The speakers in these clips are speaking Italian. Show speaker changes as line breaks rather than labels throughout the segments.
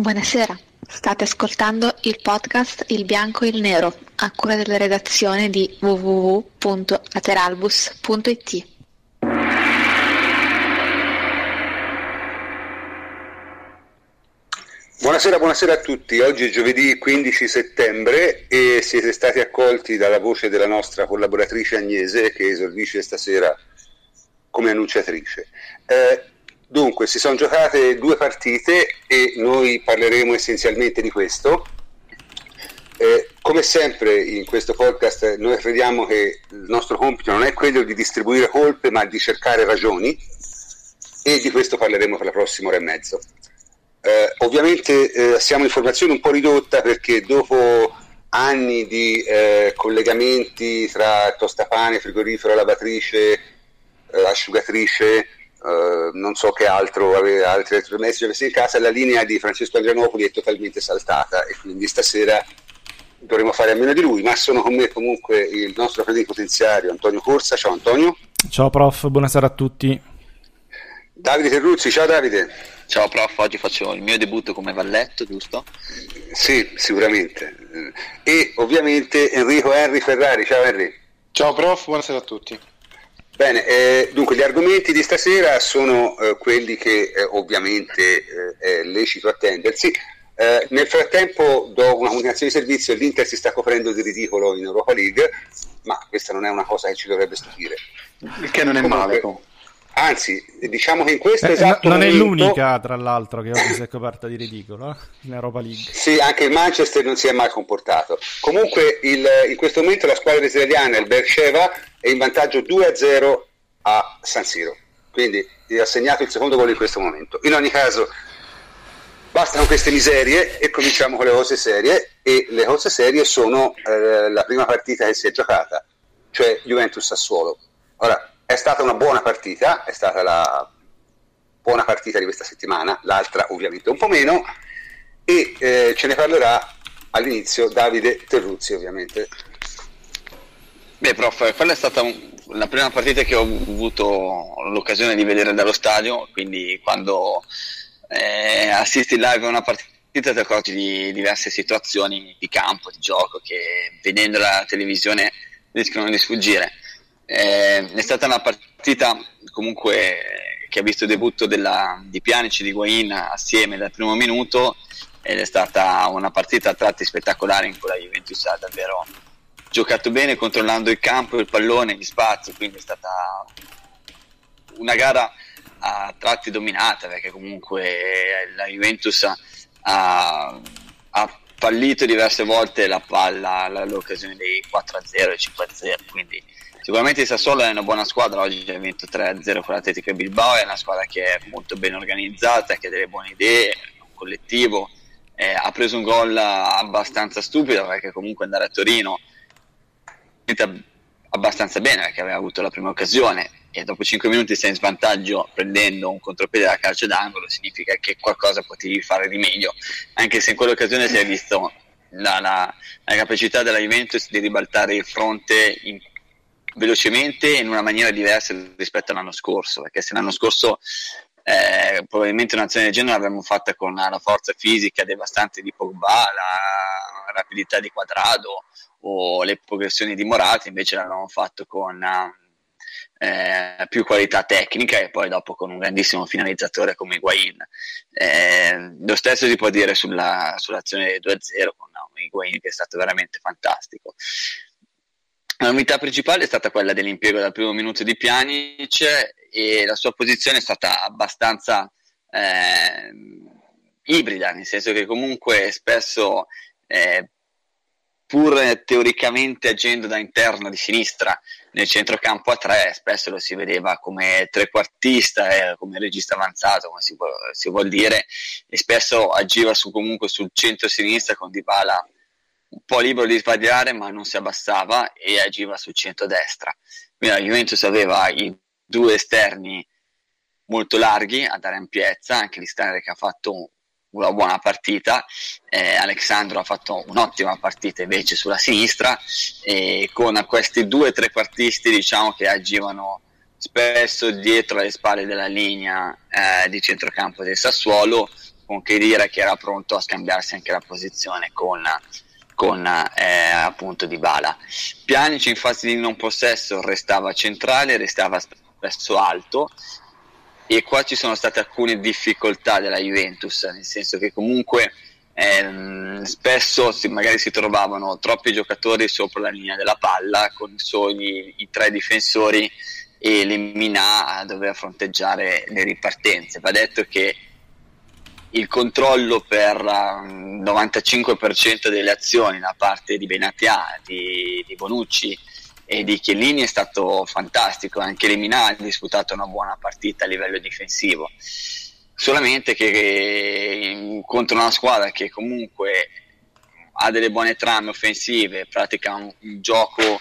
Buonasera, state ascoltando il podcast Il Bianco e il Nero, a cura della redazione di www.lateralbus.it.
Buonasera, buonasera a tutti. Oggi è giovedì 15 settembre e siete stati accolti dalla voce della nostra collaboratrice Agnese che esordisce stasera come annunciatrice. Eh, Dunque, si sono giocate due partite e noi parleremo essenzialmente di questo. Eh, come sempre in questo podcast noi crediamo che il nostro compito non è quello di distribuire colpe ma di cercare ragioni e di questo parleremo per la prossima ora e mezzo. Eh, ovviamente eh, siamo informazione un po' ridotta perché dopo anni di eh, collegamenti tra tostapane, frigorifero, lavatrice, eh, asciugatrice, Uh, non so che altro aveva altri elettrodomestici avessi in casa, la linea di Francesco Adrianopoli è totalmente saltata e quindi stasera dovremo fare a meno di lui, ma sono con me comunque il nostro plenipotenziario Antonio Corsa. Ciao Antonio.
Ciao prof, buonasera a tutti.
Davide Terruzzi, ciao Davide.
Ciao prof, oggi faccio il mio debutto come valletto, giusto?
Sì, sicuramente. E ovviamente Enrico Henry Ferrari, ciao Henry.
Ciao prof, buonasera a tutti.
Bene, eh, dunque gli argomenti di stasera sono eh, quelli che eh, ovviamente eh, è lecito attendersi. Eh, nel frattempo do una comunicazione di servizio, l'Inter si sta coprendo di ridicolo in Europa League, ma questa non è una cosa che ci dovrebbe stupire.
Il che non è Comunque, male.
Anzi, diciamo che in questo
eh,
esatto
non
momento...
è l'unica, tra l'altro, che oggi si è coperta di ridicolo in Europa League.
Sì, anche il Manchester non si è mai comportato. Comunque, il, in questo momento la squadra israeliana, il Beersheva, è in vantaggio 2-0 a San Siro. Quindi ha segnato il secondo gol in questo momento. In ogni caso, bastano queste miserie e cominciamo con le cose serie. E le cose serie sono eh, la prima partita che si è giocata, cioè Juventus-Sassuolo. Ora, è stata una buona partita, è stata la buona partita di questa settimana, l'altra ovviamente un po' meno, e eh, ce ne parlerà all'inizio Davide Terruzzi ovviamente.
Beh prof, quella è stata un, la prima partita che ho avuto l'occasione di vedere dallo stadio, quindi quando eh, assisti live a una partita ti accorgi di diverse situazioni di campo, di gioco che vedendo la televisione rischiano di sfuggire. Eh, è stata una partita comunque che ha visto il debutto della, di Pjanic e di Guain assieme dal primo minuto ed è stata una partita a tratti spettacolare in cui la Juventus ha davvero giocato bene controllando il campo, il pallone, gli spazi, quindi è stata una gara a tratti dominata perché comunque la Juventus ha, ha fallito diverse volte la palla, l'occasione dei 4-0 e 5-0, quindi Sicuramente il Sassuolo è una buona squadra, oggi ha vinto 3-0 con l'Atletico Bilbao, è una squadra che è molto ben organizzata, che ha delle buone idee, un collettivo, eh, ha preso un gol abbastanza stupido perché comunque andare a Torino abbastanza bene perché aveva avuto la prima occasione e dopo 5 minuti sei in svantaggio prendendo un contropiede da calcio d'angolo significa che qualcosa potevi fare di meglio anche se in quell'occasione si è visto la, la, la capacità della Juventus di ribaltare il fronte in velocemente in una maniera diversa rispetto all'anno scorso, perché se l'anno scorso eh, probabilmente un'azione del genere l'avremmo fatta con la forza fisica devastante di Pogba, la rapidità di Quadrado o le progressioni di Morata, invece l'abbiamo fatto con eh, più qualità tecnica e poi dopo con un grandissimo finalizzatore come Higuain. Eh, lo stesso si può dire sulla, sull'azione 2-0 con Higuain che è stato veramente fantastico. La novità principale è stata quella dell'impiego dal primo minuto di Pjanic e la sua posizione è stata abbastanza eh, ibrida, nel senso che comunque spesso, eh, pur teoricamente agendo da interno di sinistra nel centrocampo a tre, spesso lo si vedeva come trequartista, eh, come regista avanzato, come si, si vuol dire, e spesso agiva su, comunque sul centro-sinistra con Dybala un po' libero di sbagliare ma non si abbassava e agiva sul centro-destra. Quindi la Juventus aveva i due esterni molto larghi a dare ampiezza, anche l'Istanere che ha fatto una buona partita, eh, Alexandro ha fatto un'ottima partita invece sulla sinistra e con questi due trequartisti diciamo che agivano spesso dietro le spalle della linea eh, di centrocampo del Sassuolo con Kedira che era pronto a scambiarsi anche la posizione con, con eh, appunto Dybala. Pjanic in fase di non possesso restava centrale, restava spesso alto e qua ci sono state alcune difficoltà della Juventus, nel senso che comunque ehm, spesso si, magari si trovavano troppi giocatori sopra la linea della palla con soli i tre difensori e Lemina a dover fronteggiare le ripartenze. Va detto che il controllo per il um, 95% delle azioni da parte di Benatia, di, di Bonucci e di Chiellini è stato fantastico, anche Lemina ha disputato una buona partita a livello difensivo. Solamente che contro una squadra che comunque ha delle buone trame offensive, pratica un, un gioco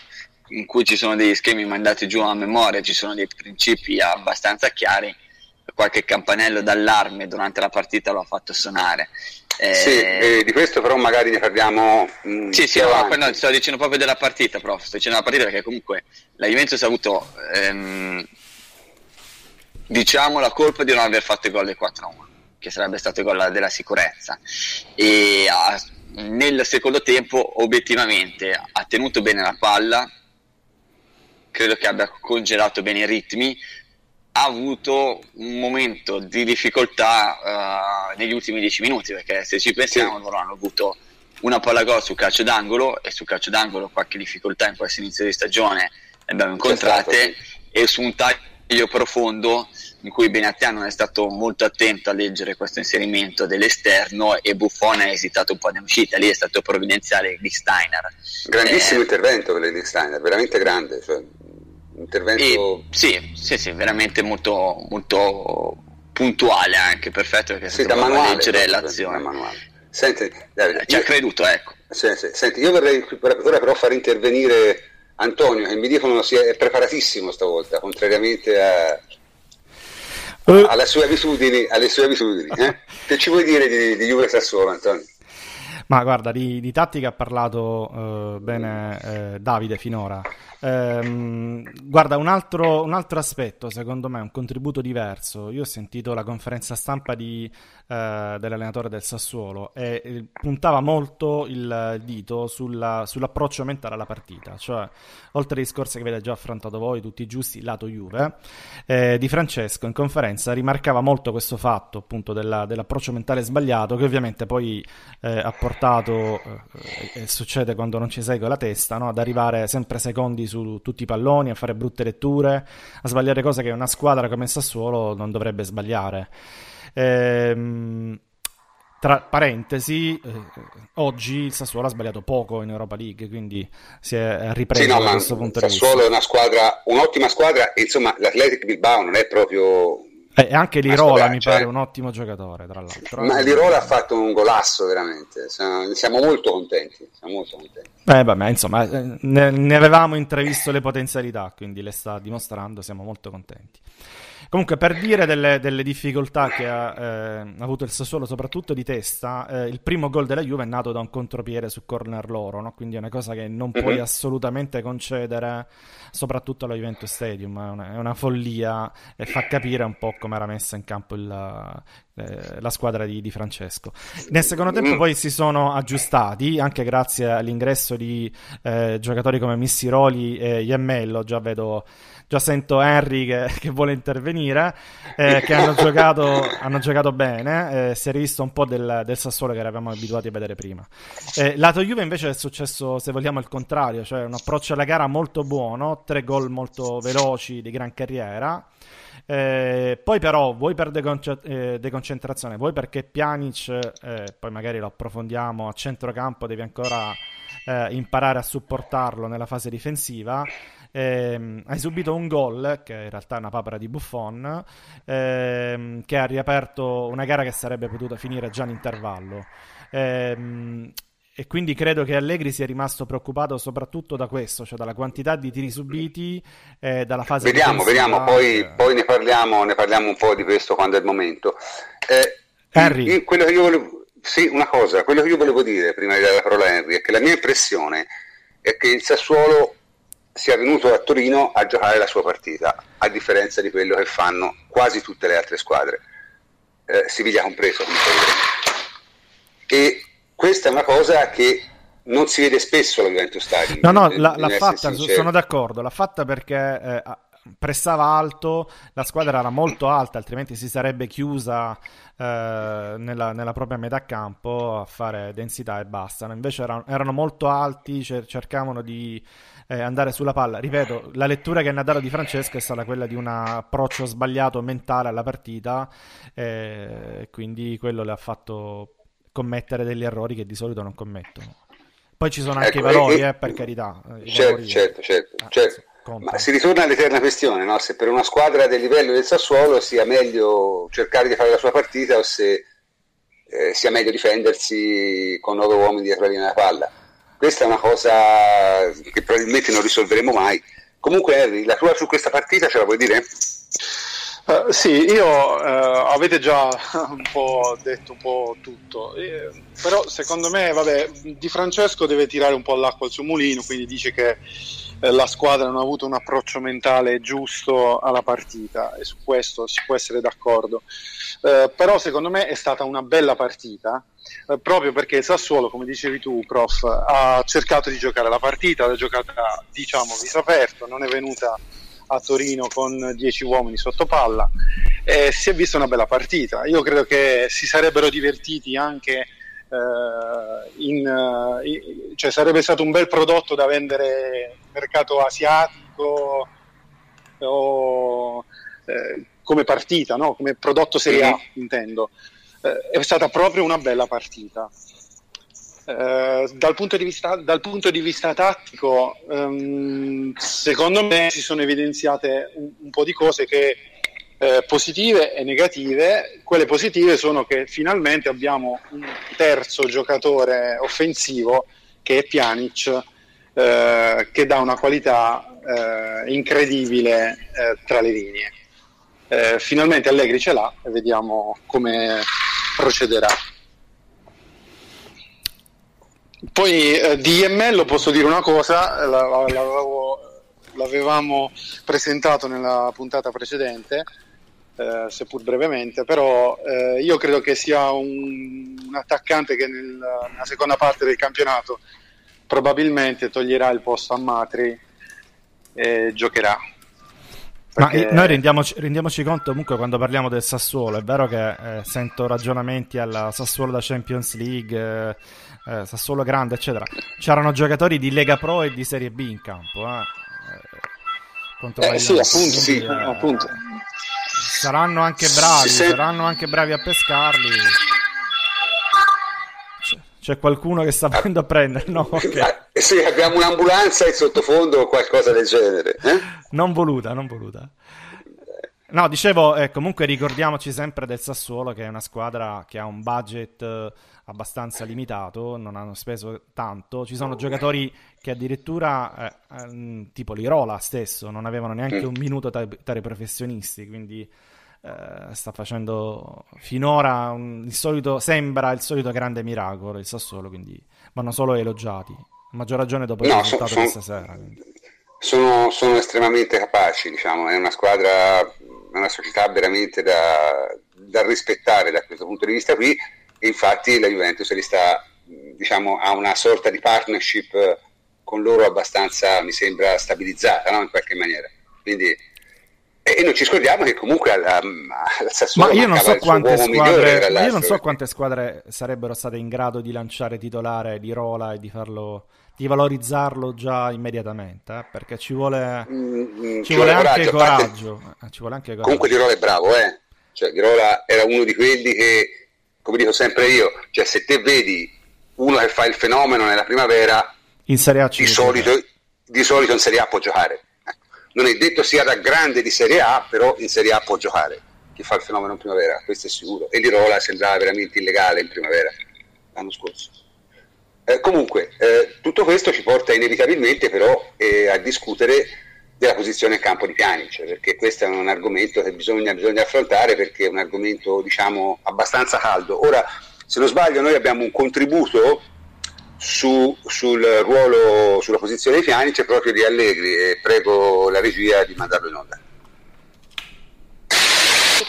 in cui ci sono degli schemi mandati giù a memoria, ci sono dei principi abbastanza chiari, qualche campanello d'allarme durante la partita lo ha fatto suonare.
Eh, sì, eh, di questo però magari ne parliamo.
Mh, mm, sì, sì, no, no, sto dicendo proprio della partita, prof. Sto dicendo della partita perché comunque la Juventus ha avuto ehm, diciamo la colpa di non aver fatto il gol del 4-1 che sarebbe stato il gol della sicurezza e ha, nel secondo tempo obiettivamente ha tenuto bene la palla credo che abbia congelato bene i ritmi ha avuto un momento di difficoltà uh, negli ultimi 10 minuti perché se ci pensiamo sì. loro hanno avuto una palla gol sul calcio d'angolo e sul calcio d'angolo qualche difficoltà in questo inizio di stagione le abbiamo incontrate e su un taglio profondo in cui Benatia non è stato molto attento a leggere questo inserimento dell'esterno e Buffon ha esitato un po' nell'uscita, lì è stato provvidenziale di Steiner.
Grandissimo eh, intervento di Steiner, veramente grande, cioè, intervento...
E, sì, sì, sì, veramente molto, molto puntuale anche, perfetto perché
sì, da manuale,
leggere l'azione.
Senti,
Davide, ci ha creduto, ecco.
Sì, sì. Senti, io vorrei ora però far intervenire Antonio, che mi dicono sia è preparatissimo stavolta, contrariamente a, uh. alle sue abitudini. Alle sue abitudini eh? che ci vuoi dire di, di Juve Sassuolo, Antonio?
Ma guarda, di, di tattica ha parlato uh, bene uh, Davide finora. Ehm, guarda, un altro, un altro, aspetto, secondo me, un contributo diverso. Io ho sentito la conferenza stampa di, eh, dell'allenatore del Sassuolo e eh, puntava molto il dito sulla, sull'approccio mentale alla partita, cioè oltre ai discorsi che avete già affrontato voi, tutti giusti, lato Juve, eh, di Francesco in conferenza rimarcava molto questo fatto appunto della, dell'approccio mentale sbagliato che ovviamente poi eh, ha portato, e succede quando non ci sei con la testa, no? ad arrivare sempre secondi su tutti i palloni, a fare brutte letture, a sbagliare cose che una squadra come Sassuolo non dovrebbe sbagliare. Ehm, tra parentesi, eh, oggi il Sassuolo ha sbagliato poco in Europa League, quindi si è ripreso sì, no, da questo punto
di vista. Il Sassuolo è una squadra, un'ottima squadra, e insomma l'Athletic Bilbao non è proprio
e eh, anche Lirola mi cioè... pare un ottimo giocatore, tra l'altro.
Ma Lirola ha fatto un golasso veramente, siamo molto contenti. Siamo molto contenti.
Eh, beh, ma insomma, eh, ne, ne avevamo intravisto le potenzialità, quindi le sta dimostrando, siamo molto contenti. Comunque, per dire delle, delle difficoltà che ha eh, avuto il Sassuolo, soprattutto di testa, eh, il primo gol della Juve è nato da un contropiede su corner loro, no? quindi è una cosa che non puoi mm-hmm. assolutamente concedere, soprattutto alla Juventus Stadium. È una, è una, follia e fa capire un po' come era messa in campo il, eh, la squadra di, di, Francesco. Nel secondo tempo poi si sono aggiustati, anche grazie all'ingresso di eh, giocatori come Missiroli e Iemmello, già vedo già sento Henry che, che vuole intervenire, eh, che hanno giocato, hanno giocato bene, eh, si è rivisto un po' del, del, Sassuolo che eravamo abituati a vedere prima. Eh, lato Juve invece è successo, se vogliamo, il contrario, cioè un approccio alla gara molto buono, tre gol molto veloci di gran carriera. Eh, poi però, vuoi per eh, deconcentrazione, vuoi perché Pjanic, eh, poi magari lo approfondiamo, a centrocampo devi ancora eh, imparare a supportarlo nella fase difensiva, ehm, hai subito un gol, che in realtà è una papera di Buffon, ehm, che ha riaperto una gara che sarebbe potuta finire già in intervallo. Ehm, e quindi credo che Allegri sia rimasto preoccupato soprattutto da questo, cioè dalla quantità di tiri subiti e dalla fase
Vediamo, vediamo, poi, poi ne, parliamo, ne, parliamo, un po' di questo quando è il momento. Eh,
Henry.
Quello che io volevo, sì, una cosa, quello che io volevo dire prima di dare la parola a Henry è che la mia impressione è che il Sassuolo sia venuto a Torino a giocare la sua partita, a differenza di quello che fanno quasi tutte le altre squadre. eh, Siviglia compreso. E questa è una cosa che non si vede spesso la Juventus Stadium.
No, no, la, l'ha fatta, sono d'accordo, l'ha fatta perché eh, pressava alto, la squadra era molto alta, altrimenti si sarebbe chiusa eh, nella, nella, propria metà campo a fare densità e basta. Invece erano, erano molto alti, cer- cercavano di eh, andare sulla palla. Ripeto, la lettura che ne ha dato Di Francesco è stata quella di un approccio sbagliato mentale alla partita, eh, quindi quello le ha fatto commettere degli errori che di solito non commettono. Poi ci sono anche ecco, i valori, eh, per carità.
Certo, valori... certo, certo, ah, certo. Ma si ritorna all'eterna questione, no? se per una squadra del livello del Sassuolo sia meglio cercare di fare la sua partita o se eh, sia meglio difendersi con nove uomini dietro la linea della palla. Questa è una cosa che probabilmente non risolveremo mai. Comunque Henry, la tua su questa partita ce la vuoi dire?
Uh, sì, io uh, avete già un po' detto un po' tutto, eh, però secondo me vabbè, Di Francesco deve tirare un po' l'acqua al suo mulino, quindi dice che eh, la squadra non ha avuto un approccio mentale giusto alla partita e su questo si può essere d'accordo. Eh, però secondo me è stata una bella partita eh, proprio perché il Sassuolo, come dicevi tu, prof, ha cercato di giocare la partita, l'ha giocata diciamo viso aperto, non è venuta a Torino con 10 uomini sotto palla e si è vista una bella partita. Io credo che si sarebbero divertiti anche eh, in, uh, cioè sarebbe stato un bel prodotto da vendere mercato asiatico o eh, come partita, no? come prodotto Serie A, intendo. Eh, è stata proprio una bella partita. Eh, dal, punto vista, dal, punto di vista, tattico, um, secondo me si sono evidenziate un, un po' di cose che eh, positive e negative. Quelle positive sono che finalmente abbiamo un terzo giocatore offensivo che è Pjanic, eh, che dà una qualità eh, incredibile eh, tra le linee. Eh, finalmente Allegri ce l'ha e vediamo come procederà. Poi eh, di IML posso dire una cosa, l'avevo, l'avevamo presentato nella puntata precedente, eh, seppur brevemente, però eh, io credo che sia un, un attaccante che nel, nella seconda parte del campionato probabilmente toglierà il posto a Matri e giocherà.
Perché... Ma noi rendiamoci, rendiamoci, conto comunque quando parliamo del Sassuolo, è vero che eh, sento ragionamenti alla Sassuolo da Champions League, eh, eh, Sassuolo grande, eccetera. C'erano giocatori di Lega Pro e di Serie B in campo. Eh.
Eh, sì, appunto, sì, appunto
saranno anche bravi, se... saranno anche bravi a pescarli. C'è qualcuno che sta venendo a prendere? No, okay.
eh, sì, abbiamo un'ambulanza in sottofondo o qualcosa del genere. Eh?
Non voluta, non voluta. No, dicevo, eh, comunque ricordiamoci sempre del Sassuolo che è una squadra che ha un budget eh, abbastanza limitato, non hanno speso tanto. Ci sono giocatori che addirittura, eh, ehm, tipo Lirola stesso, non avevano neanche un minuto tra, tra i professionisti, quindi eh, sta facendo finora un, il solito, sembra il solito grande miracolo il Sassuolo, quindi vanno solo elogiati. A maggior ragione dopo il no, risultato so, questa sera.
Sono, sono, estremamente capaci, diciamo, è una squadra una società veramente da, da, rispettare da questo punto di vista qui e infatti la Juventus sta, diciamo, ha una sorta di partnership con loro abbastanza, mi sembra, stabilizzata no? in qualche maniera. Quindi, e non ci scordiamo che comunque al, al Sassuolo
ma io non, so quante squadre, io non so quante squadre sarebbero state in grado di lanciare titolare di Rola e di farlo di valorizzarlo già immediatamente, eh? perché ci vuole, mm, ci, ci vuole, anche coraggio. Parte... Eh, ci vuole anche coraggio.
Comunque Di Rola è bravo, eh? Cioè, Di Rola era uno di quelli che, come dico sempre io, cioè, se te vedi uno che fa il fenomeno nella primavera,
in Serie A
di solito, di solito in Serie A può giocare. Non è detto sia da grande di Serie A, però in Serie A può giocare. Chi fa il fenomeno in primavera, questo è sicuro. E Di Rola sembrava veramente illegale in primavera l'anno scorso. Eh, comunque, eh, tutto questo ci porta inevitabilmente però eh, a discutere della posizione in campo di Pjanic, perché questo è un argomento che bisogna, bisogna, affrontare perché è un argomento diciamo abbastanza caldo. Ora, se non sbaglio, noi abbiamo un contributo su, sul ruolo, sulla posizione di Pjanic proprio di Allegri e prego la regia di mandarlo in onda.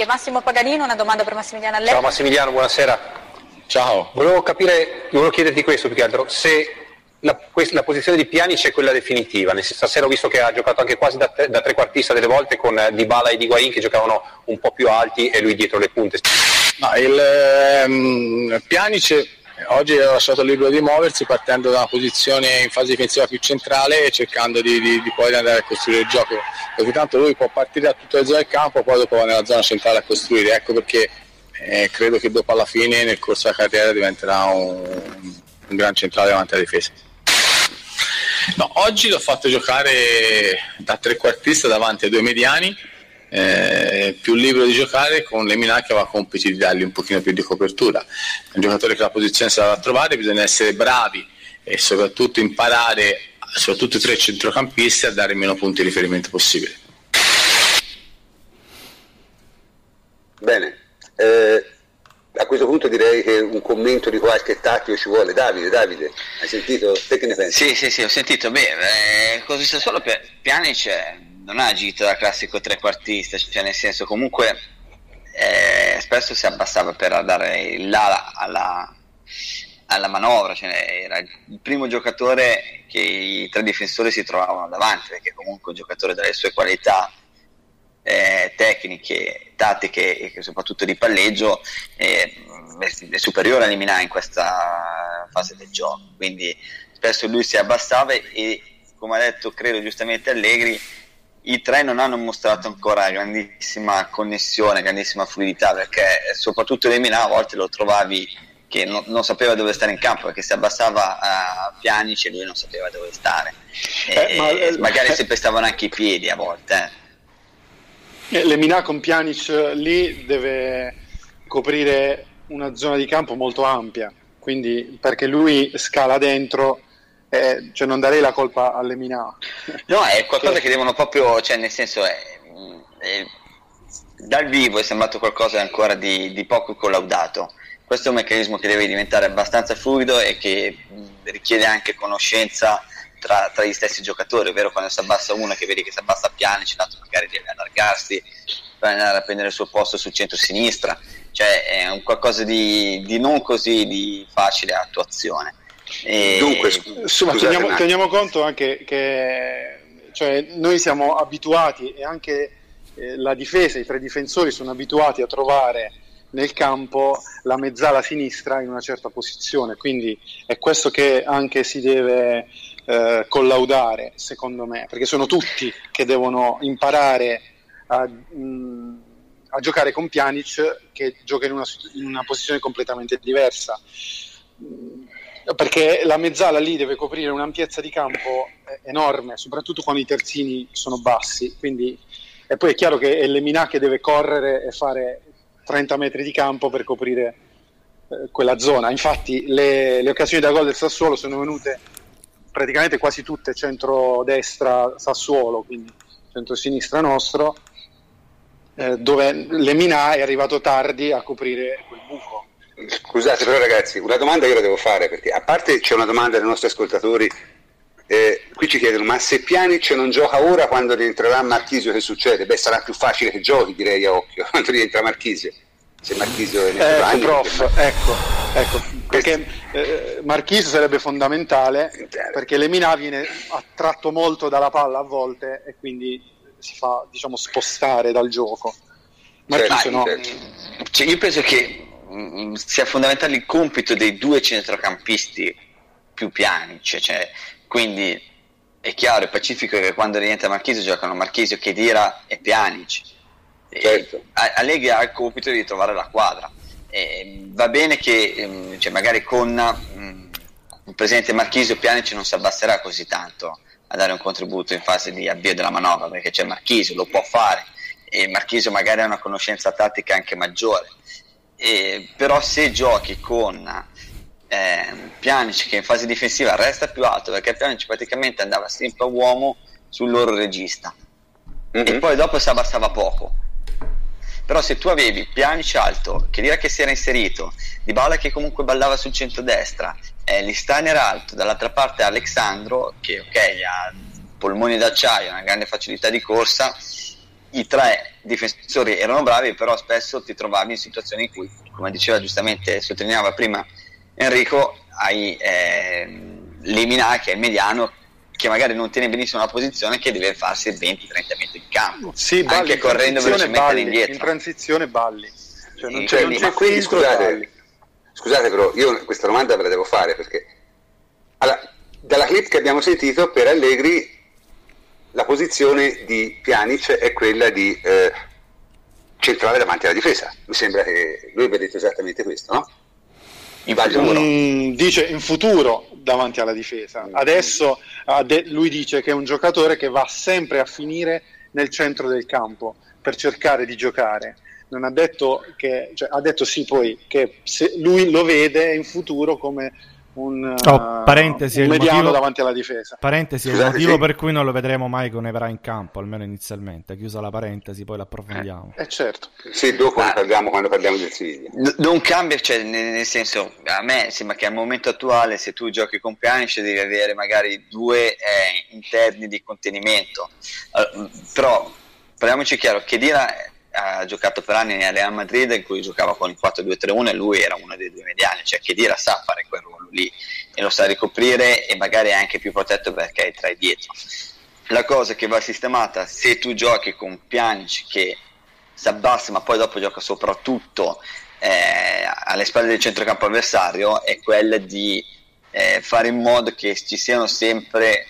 Massimo Paganino, una domanda per Massimiliano Allegri.
Ciao Massimiliano, buonasera.
Ciao.
Volevo capire, volevo chiederti questo più che altro, se la, la, posizione di Pjanic è quella definitiva, nel senso, stasera ho visto che ha giocato anche quasi da, da trequartista delle volte con Dybala e Higuain che giocavano un po' più alti e lui dietro le punte.
No, il ehm, Pjanic oggi ha lasciato libero di muoversi partendo da una posizione in fase difensiva più centrale e cercando di, di, di poi andare a costruire il gioco, così tanto lui può partire da tutte le zone del campo, poi dopo va nella zona centrale a costruire, ecco perché eh, credo che dopo alla fine nel corso della carriera diventerà un, un gran centrale davanti alla difesa. No, oggi l'ho fatto giocare da trequartista davanti ai due mediani, eh, più libero di giocare con le Lemina che aveva compiti di dargli un pochino più di copertura. È un giocatore che la posizione si va a trovare, bisogna essere bravi e soprattutto imparare, soprattutto i tre centrocampisti, a dare meno punti di riferimento possibile.
Bene, eh, a questo punto direi che un commento di qualche tattico ci vuole. Davide, Davide, hai sentito? Te che ne pensi?
Sì, sì, sì, ho sentito. Beh, eh, così solo per Pjanic non ha agito da classico trequartista, cioè nel senso comunque eh, spesso si abbassava per dare là alla, alla manovra, cioè era il primo giocatore che i tre difensori si trovavano davanti, perché comunque un giocatore dalle sue qualità eh, tecniche, tattiche e soprattutto di palleggio eh, è superiore a in questa fase del gioco. Quindi spesso lui si abbassava e, come ha detto, credo giustamente Allegri, i tre non hanno mostrato ancora grandissima connessione, grandissima fluidità, perché soprattutto Lemina a volte lo trovavi che non, non, sapeva dove stare in campo perché si abbassava a Pianici e lui non sapeva dove stare eh, ma, eh, magari si pestavano anche i piedi a volte eh.
Eh, Lemina con Pjanic lì deve coprire una zona di campo molto ampia, quindi perché lui scala dentro, eh, cioè non darei la colpa a Lemina.
No, è qualcosa che, che devono proprio, cioè nel senso è, è, dal vivo è sembrato qualcosa ancora di, di poco collaudato. Questo è un meccanismo che deve diventare abbastanza fluido e che richiede anche conoscenza tra, tra, gli stessi giocatori, ovvero quando si abbassa uno che vedi che si abbassa piano, c'è l'altro magari deve allargarsi per andare a prendere il suo posto sul centro-sinistra, cioè è un qualcosa di, di non così di facile attuazione.
E... Dunque, insomma, teniamo, teniamo, conto anche che cioè, noi siamo abituati e anche eh, la difesa, i tre difensori sono abituati a trovare nel campo la mezzala sinistra in una certa posizione, quindi è questo che anche si deve eh, collaudare, secondo me, perché sono tutti che devono imparare a, mh, mm, a giocare con Pjanic che gioca in una, in una posizione completamente diversa. Mm, perché la mezzala lì deve coprire un'ampiezza di campo eh, enorme, soprattutto quando i terzini sono bassi. Quindi, e poi è chiaro che è Lemina che deve correre e fare 30 metri di campo per coprire eh, quella zona. Infatti, le, le occasioni da gol del Sassuolo sono venute praticamente quasi tutte centro-destra Sassuolo, quindi centro-sinistra nostro, eh, dove Lemina è arrivato tardi a coprire quel buco.
Scusate però ragazzi, una domanda io la devo fare perché a parte c'è una domanda dei nostri ascoltatori, eh, qui ci chiedono ma se Pjanic non gioca ora quando rientrerà Marchisio che succede? Beh sarà più facile che giochi direi a occhio quando rientra Marchisio se Marchisio è
ecco, prof, ecco, ecco, perché eh, Marchisio sarebbe fondamentale perché Lemina viene attratto molto dalla palla a volte e quindi si fa diciamo spostare dal gioco.
Marchisio certo, no. certo. Cioè, io penso che mh, mm, sia fondamentale il compito dei due centrocampisti più piani cioè, cioè, quindi è chiaro e pacifico che quando rientra Marchisio giocano Marchisio, Chedira e Pjanic Certo. Allegri ha il compito di trovare la quadra. E va bene che ehm, cioè magari con um, il presidente Marchisio Pianici non si abbasserà così tanto a dare un contributo in fase di avvio della manovra perché c'è Marchisio, lo può fare e Marchisio magari ha una conoscenza tattica anche maggiore. E, però se giochi con eh, Pjanic che in fase difensiva resta più alto perché Pjanic praticamente andava sempre a uomo sul loro regista mm-hmm. e poi dopo si abbassava poco però se tu avevi Pjanic alto, che dirà che si era inserito, Di Bala che comunque ballava sul centro-destra, eh, Listaner alto, dall'altra parte Alexandro, che ok, ha polmoni d'acciaio, una grande facilità di corsa, i tre difensori erano bravi, però spesso ti trovavi in situazioni in cui, come diceva giustamente, sottolineava prima Enrico, hai eh, Lemina che è il mediano che magari non tiene benissimo la posizione che deve farsi 20-30 metri in campo
sì, balli,
anche correndo velocemente
balli,
all'indietro
in transizione balli cioè, non c'è, non c'è
ma quindi scusate,
balli.
scusate però, io questa domanda ve la devo fare perché allora, dalla clip che abbiamo sentito per Allegri la posizione di Pjanic è quella di eh, centrale davanti alla difesa. Mi sembra che lui abbia detto esattamente questo, no?
in
Sbaglio?
futuro
Mm, dice in futuro davanti alla difesa. Adesso ha de- lui dice che è un giocatore che va sempre a finire nel centro del campo per cercare di giocare. Non ha detto che, cioè, ha detto sì poi che se lui lo vede in futuro come un,
Oh, parentesi,
un mediano
motivo-
davanti alla difesa.
Parentesi, è il
Scusate,
motivo
sì.
per cui non lo vedremo mai con Evra in campo, almeno inizialmente. Chiusa la parentesi, poi l'approfondiamo.
Eh certo.
Sì, dopo ne
Ah.
parliamo quando parliamo del Siviglia.
N- non cambia, cioè, nel, nel senso, a me sembra che al momento attuale, se tu giochi con Pjanic, devi avere magari due eh, interni di contenimento. Eh, però, parliamoci chiaro, Chedira ha giocato per anni nel Real Madrid in cui giocava con il 4-2-3-1 e lui era uno dei due mediani, cioè Chedira sa fare quel ruolo lì e lo sa ricoprire e magari è anche più protetto perché hai tre dietro. La cosa che va sistemata se tu giochi con Pjanic che si abbassa ma poi dopo gioca soprattutto eh, alle spalle del centrocampo avversario è quella di eh, fare in modo che ci siano sempre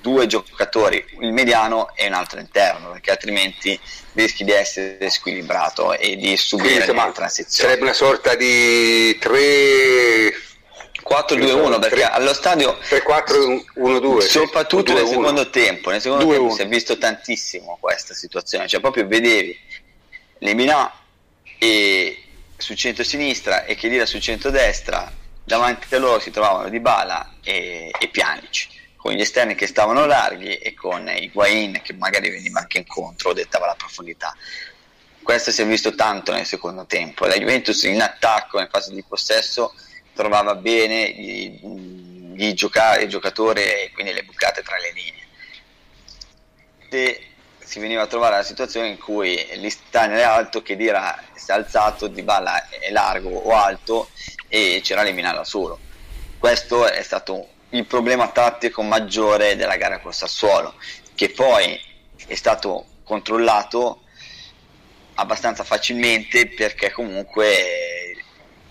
due giocatori, il mediano e un altro interno, perché altrimenti rischi di essere squilibrato e di subire
Quindi, insomma,
le transizioni.
sarebbe una sorta di 3
4-2-1 perché allo stadio
3-4-1-2
soprattutto nel
2-1.
secondo tempo nel secondo
2-1.
tempo si è visto tantissimo questa situazione cioè proprio vedevi Lemina e sul centro-sinistra e Chedira sul centro-destra davanti a loro si trovavano Dybala e, e Pjanic con gli esterni che stavano larghi e con Higuain che magari veniva anche incontro o dettava la profondità. Questo si è visto tanto nel secondo tempo. La Juventus in attacco in fase di possesso trovava bene gli gioca- il giocatore e quindi le bucate tra le linee. Se si veniva a trovare la situazione in cui l'Istana è alto che dirà è alzato di balla è largo o alto e c'era Lemina da solo questo è stato il problema tattico maggiore della gara col Sassuolo che poi è stato controllato abbastanza facilmente perché comunque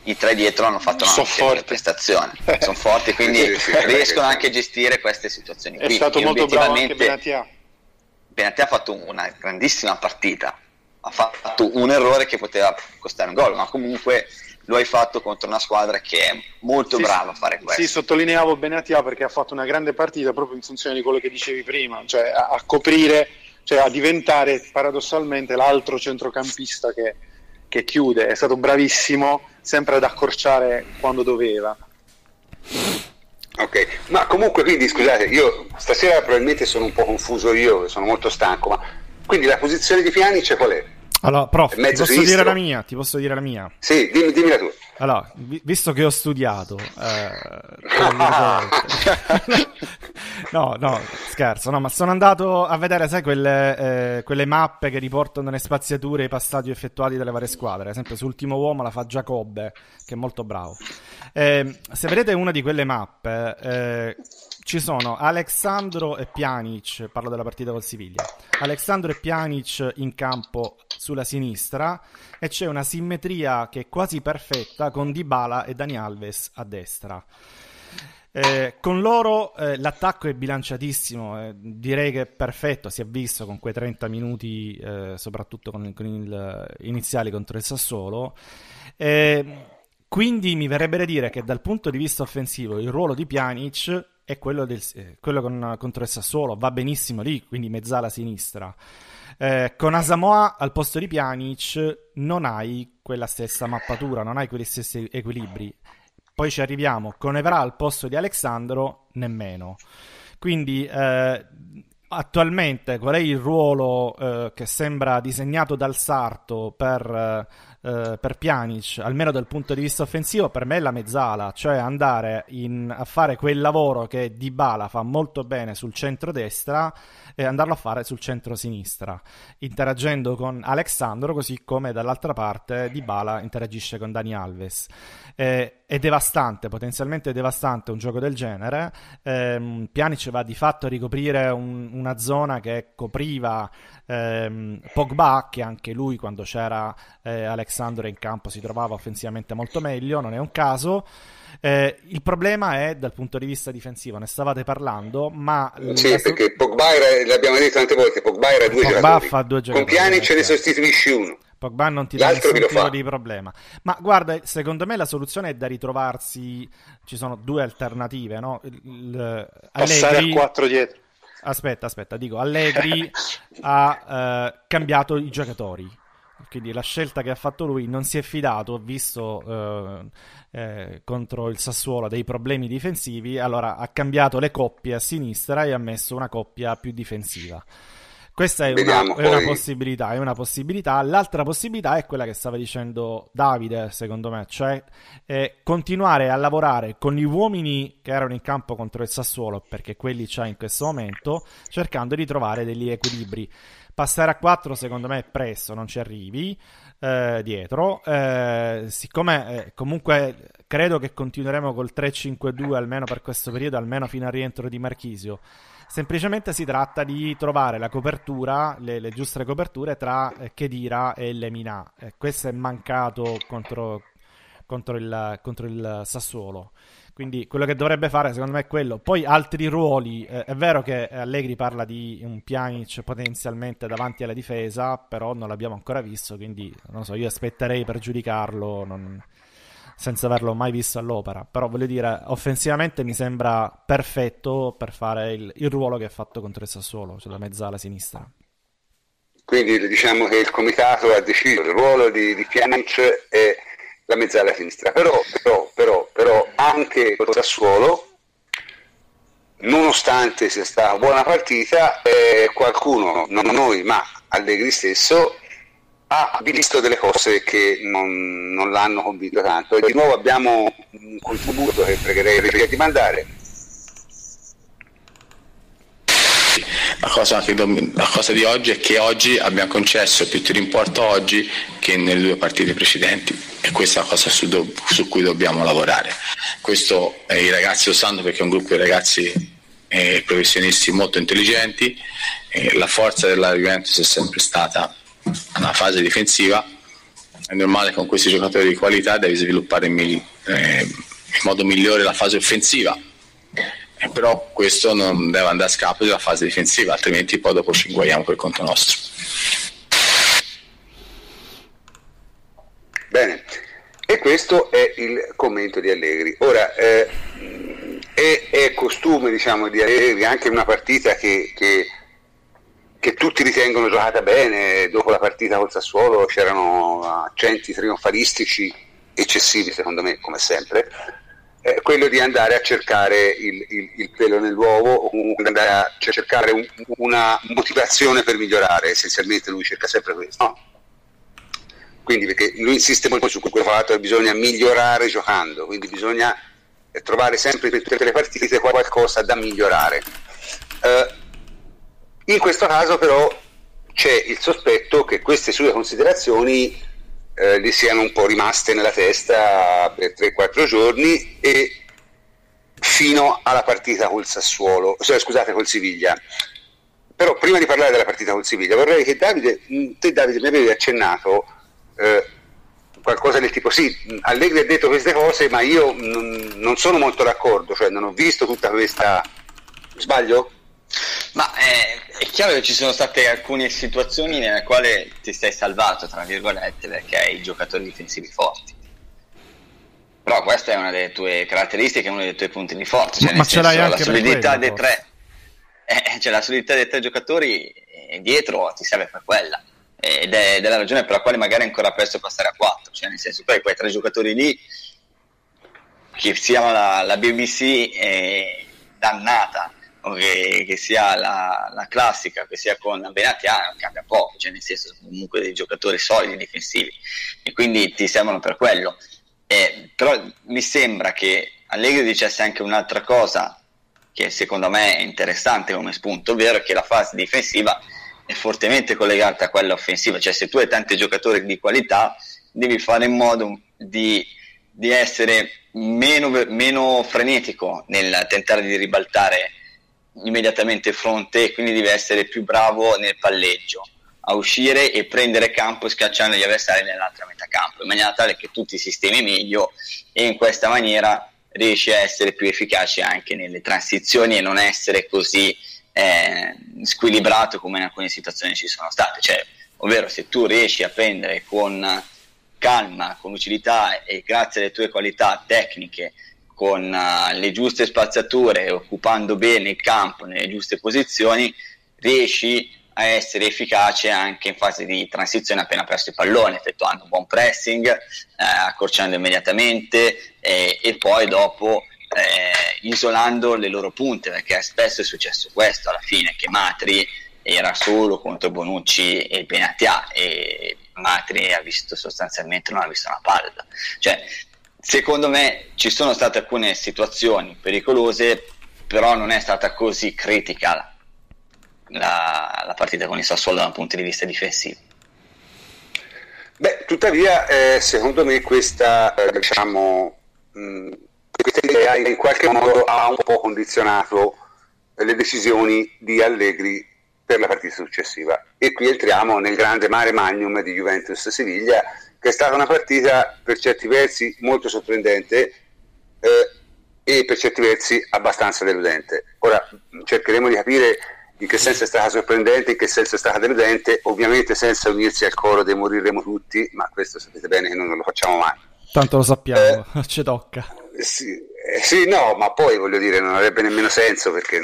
i tre dietro hanno fatto una
forti.
prestazione sono forti quindi
Sì, sì, sì,
riescono anche a gestire queste situazioni
È
qui
stato
E
molto bravo anche Benatia.
Benatia ha fatto una grandissima partita ha fatto un errore che poteva costare un gol ma comunque lo hai fatto contro una squadra che è molto
Sì,
brava a fare questo
Sì, sottolineavo Benatia perché ha fatto una grande partita proprio in funzione di quello che dicevi prima, cioè a, a coprire, cioè a diventare paradossalmente l'altro centrocampista che, che chiude. È stato bravissimo sempre ad accorciare quando doveva.
Ok, ma comunque quindi scusate, io stasera probabilmente sono un po' confuso io, sono molto stanco, ma quindi la posizione di Pjanic qual è?
Allora, prof, ti posso dire la mia? Ti posso dire la mia?
Sì, dimmi, dimmela tu.
Allora, vi- visto che ho studiato, eh, no, no, scherzo, no, ma sono andato a vedere, sai, quelle, eh, quelle mappe che riportano le spaziature e i passaggi effettuati dalle varie squadre. Ad esempio, su Ultimo Uomo la fa Giacobbe, che è molto bravo. Eh, se vedete una di quelle mappe, eh, ci sono Alexandro e Pjanic, parlo della partita col Siviglia, Alexandro e Pjanic in campo sulla sinistra e c'è una simmetria che è quasi perfetta con Dybala e Dani Alves a destra. Eh, con loro eh, l'attacco è bilanciatissimo, eh, direi che è perfetto, si è visto con quei 30 minuti, eh, soprattutto con, con il, iniziali contro il Sassuolo. Eh, quindi mi verrebbe da dire che dal punto di vista offensivo il ruolo di Pjanic è quello, del, eh, quello con, contro il Sassuolo, va benissimo lì, quindi mezzala sinistra. Eh, con Asamoah al posto di Pjanic non hai quella stessa mappatura, non hai quegli stessi equilibri. Poi ci arriviamo, con Evra al posto di Alexandro nemmeno. Quindi eh, attualmente qual è il ruolo eh, che sembra disegnato dal Sarto per eh, per Pjanic, almeno dal punto di vista offensivo, per me è la mezzala, cioè andare in, a fare quel lavoro che Dybala fa molto bene sul centro-destra e andarlo a fare sul centro-sinistra, interagendo con Alexandro, così come dall'altra parte Dybala interagisce con Dani Alves. Eh, è devastante, potenzialmente devastante un gioco del genere. Eh, Pjanic va di fatto a ricoprire un, una zona che copriva ehm, Pogba, che anche lui quando c'era eh, Alexandro in campo si trovava offensivamente molto meglio, non è un caso. Eh, il problema è dal punto di vista difensivo, ne stavate parlando, ma...
Sì, la... perché Pogba era, l'abbiamo detto tante volte, Pogba era due Pogba giocatori.
Fa due giocatori.
Con Piani ce ne sostituisci uno.
Pogba non ti dà nessun tipo di problema. Ma guarda, secondo me la soluzione è da ritrovarsi. Ci sono due alternative, no? Il,
il, Passare Allegri... a quattro dietro.
Aspetta, aspetta, dico, Allegri ha eh, cambiato i giocatori. Quindi la scelta che ha fatto lui non si è fidato, visto eh, eh, contro il Sassuolo dei problemi difensivi, allora ha cambiato le coppie a sinistra e ha messo una coppia più difensiva. Questa è una, è una, possibilità, è una possibilità. L'altra possibilità è quella che stava dicendo Davide, secondo me, cioè eh, continuare a lavorare con gli uomini che erano in campo contro il Sassuolo, perché quelli c'ha in questo momento, cercando di trovare degli equilibri. Passare a 4 secondo me è presto, non ci arrivi eh, dietro. Eh, siccome eh, comunque credo che continueremo col 3-5-2 almeno per questo periodo, almeno fino al rientro di Marchisio. Semplicemente si tratta di trovare la copertura, le, le giuste coperture tra eh, Chedira e Lemina. Eh, questo è mancato contro, contro, il, contro il Sassuolo. Quindi quello che dovrebbe fare secondo me è quello. Poi altri ruoli, eh, è vero che Allegri parla di un Pjanic potenzialmente davanti alla difesa, però non l'abbiamo ancora visto, quindi non so, io aspetterei per giudicarlo. Non senza averlo mai visto all'opera. Però voglio dire, offensivamente mi sembra perfetto per fare il, il ruolo che ha fatto contro il Sassuolo, cioè la mezzala sinistra.
Quindi diciamo che il comitato ha deciso il ruolo di, di Pjanic e la mezzala sinistra. Però, però, però, però anche il Sassuolo nonostante sia stata buona partita, eh, qualcuno, non noi, ma Allegri stesso, ha visto delle cose che non, non l'hanno convinto tanto. E di nuovo abbiamo un contributo che pregherei di mandare.
La cosa, la cosa, di oggi è che oggi abbiamo concesso più tiri in porta oggi che nelle due partite precedenti. E questa è la cosa su, do, su cui dobbiamo lavorare. Questo eh, i ragazzi lo sanno perché è un gruppo di ragazzi eh, professionisti molto intelligenti, eh, la forza della Juventus è sempre stata una fase difensiva, è normale con questi giocatori di qualità devi sviluppare in, eh, in modo migliore la fase offensiva. Eh, però questo non deve andare a scappo della fase difensiva, altrimenti poi dopo ci inguaiamo per conto nostro.
Bene, e questo è il commento di Allegri. Ora, eh, è, è, costume diciamo, di Allegri anche in una partita che, che che tutti ritengono giocata bene, dopo la partita col Sassuolo c'erano accenti trionfalistici eccessivi secondo me, come sempre, eh, quello di andare a cercare il, il, il pelo nell'uovo, andare a cercare un, una motivazione per migliorare, essenzialmente lui cerca sempre questo. No? Quindi perché lui insiste molto su quel fatto che bisogna migliorare giocando, quindi bisogna trovare sempre in tutte le partite qualcosa da migliorare. Eh, in questo caso però c'è il sospetto che queste sue considerazioni eh, gli siano un po' rimaste nella testa per 3-4 giorni e fino alla partita col Sassuolo, cioè, scusate, col Siviglia. Però prima di parlare della partita col Siviglia vorrei che Davide, mm, te Davide mi avevi accennato eh, qualcosa del tipo sì, Allegri ha detto queste cose ma io non, non sono molto d'accordo, cioè non ho visto tutta questa... sbaglio?
Ma eh, è chiaro che ci sono state alcune situazioni nelle quali ti sei salvato, tra virgolette, perché hai giocatori difensivi forti. Però questa è una delle tue caratteristiche, uno dei tuoi punti di forza. Cioè,
ma ce
senso,
l'hai anche
la solidità dei tre. Eh, cioè la solidità dei tre giocatori eh, dietro ti serve per quella. Ed è, ed è la ragione per la quale magari è ancora presto passare a 4. Cioè, nel senso, poi quei tre giocatori lì, che si chiama la, la BBC, è dannata che, che sia la, la, classica, che sia con Benatia, cambia poco, cioè nel senso sono comunque dei giocatori solidi difensivi e quindi ti servono per quello. Eh, però mi sembra che Allegri dicesse anche un'altra cosa che secondo me è interessante come spunto, ovvero che la fase difensiva è fortemente collegata a quella offensiva, cioè se tu hai tanti giocatori di qualità devi fare in modo di, di essere meno, meno, frenetico nel tentare di ribaltare immediatamente fronte e quindi devi essere più bravo nel palleggio a uscire e prendere campo schiacciando gli avversari nell'altra metà campo in maniera tale che tu ti sistemi meglio e in questa maniera riesci a essere più efficace anche nelle transizioni e non essere così eh, squilibrato come in alcune situazioni ci sono state. Cioè, ovvero se tu riesci a prendere con calma, con lucidità e grazie alle tue qualità tecniche, con uh, le giuste spaziature, occupando bene il campo nelle giuste posizioni, riesci a essere efficace anche in fase di transizione appena perso il pallone, effettuando un buon pressing, eh, accorciando immediatamente eh, e poi dopo eh, isolando le loro punte, perché spesso è successo questo alla fine, che Matri era solo contro Bonucci e Benatia e Matri ha visto sostanzialmente non ha visto una palla. Cioè, secondo me ci sono state alcune situazioni pericolose, però non è stata così critica la, la partita con il Sassuolo da un punto di vista difensivo.
Beh, tuttavia, eh, secondo me questa, eh, diciamo, mh, questa idea in qualche modo ha un po' condizionato le decisioni di Allegri per la partita successiva. E qui entriamo nel grande mare magnum di Juventus-Siviglia, che è stata una partita per certi versi molto sorprendente eh, e per certi versi abbastanza deludente. Ora cercheremo di capire in che senso è stata sorprendente, in che senso è stata deludente, ovviamente senza unirsi al coro dei moriremo tutti, ma questo sapete bene che noi non lo facciamo mai.
Tanto lo sappiamo, eh, ci tocca.
Sì, eh, sì, no, ma poi voglio dire, non avrebbe nemmeno senso perché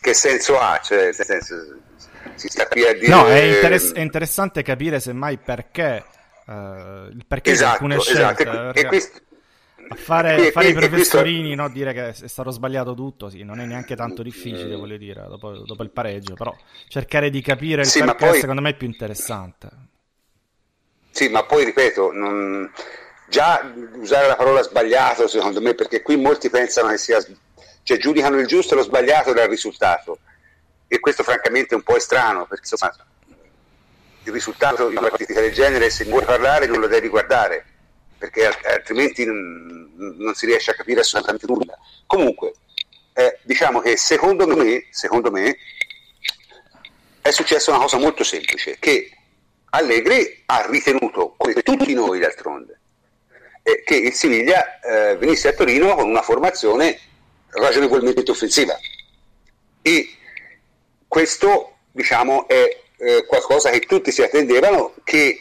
che senso ha? Cioè, senso,
si sta qui a dire... No, è, interess- è interessante capire semmai perché, uh, il perché esatto, di alcune scelte. Esatto. E, questo... A fare, e, fare e, i professorini, questo... no? dire che è stato sbagliato tutto, sì, non è neanche tanto difficile, voglio dire, dopo, dopo il pareggio, però cercare di capire il sì, perché poi... secondo me è più interessante.
Sì, ma poi ripeto, non... già usare la parola sbagliato secondo me, perché qui molti pensano che sia cioè giudicano il giusto e lo sbagliato dal risultato e questo francamente è un po' strano perché insomma il risultato di una partita del genere se vuoi parlare non lo devi guardare perché altrimenti non, non si riesce a capire assolutamente nulla comunque eh, diciamo che secondo me, secondo me è successa una cosa molto semplice che Allegri ha ritenuto come tutti noi d'altronde eh, che il Siviglia eh, venisse a Torino con una formazione ragionevolmente offensiva. E questo diciamo, è eh, qualcosa che tutti si attendevano, che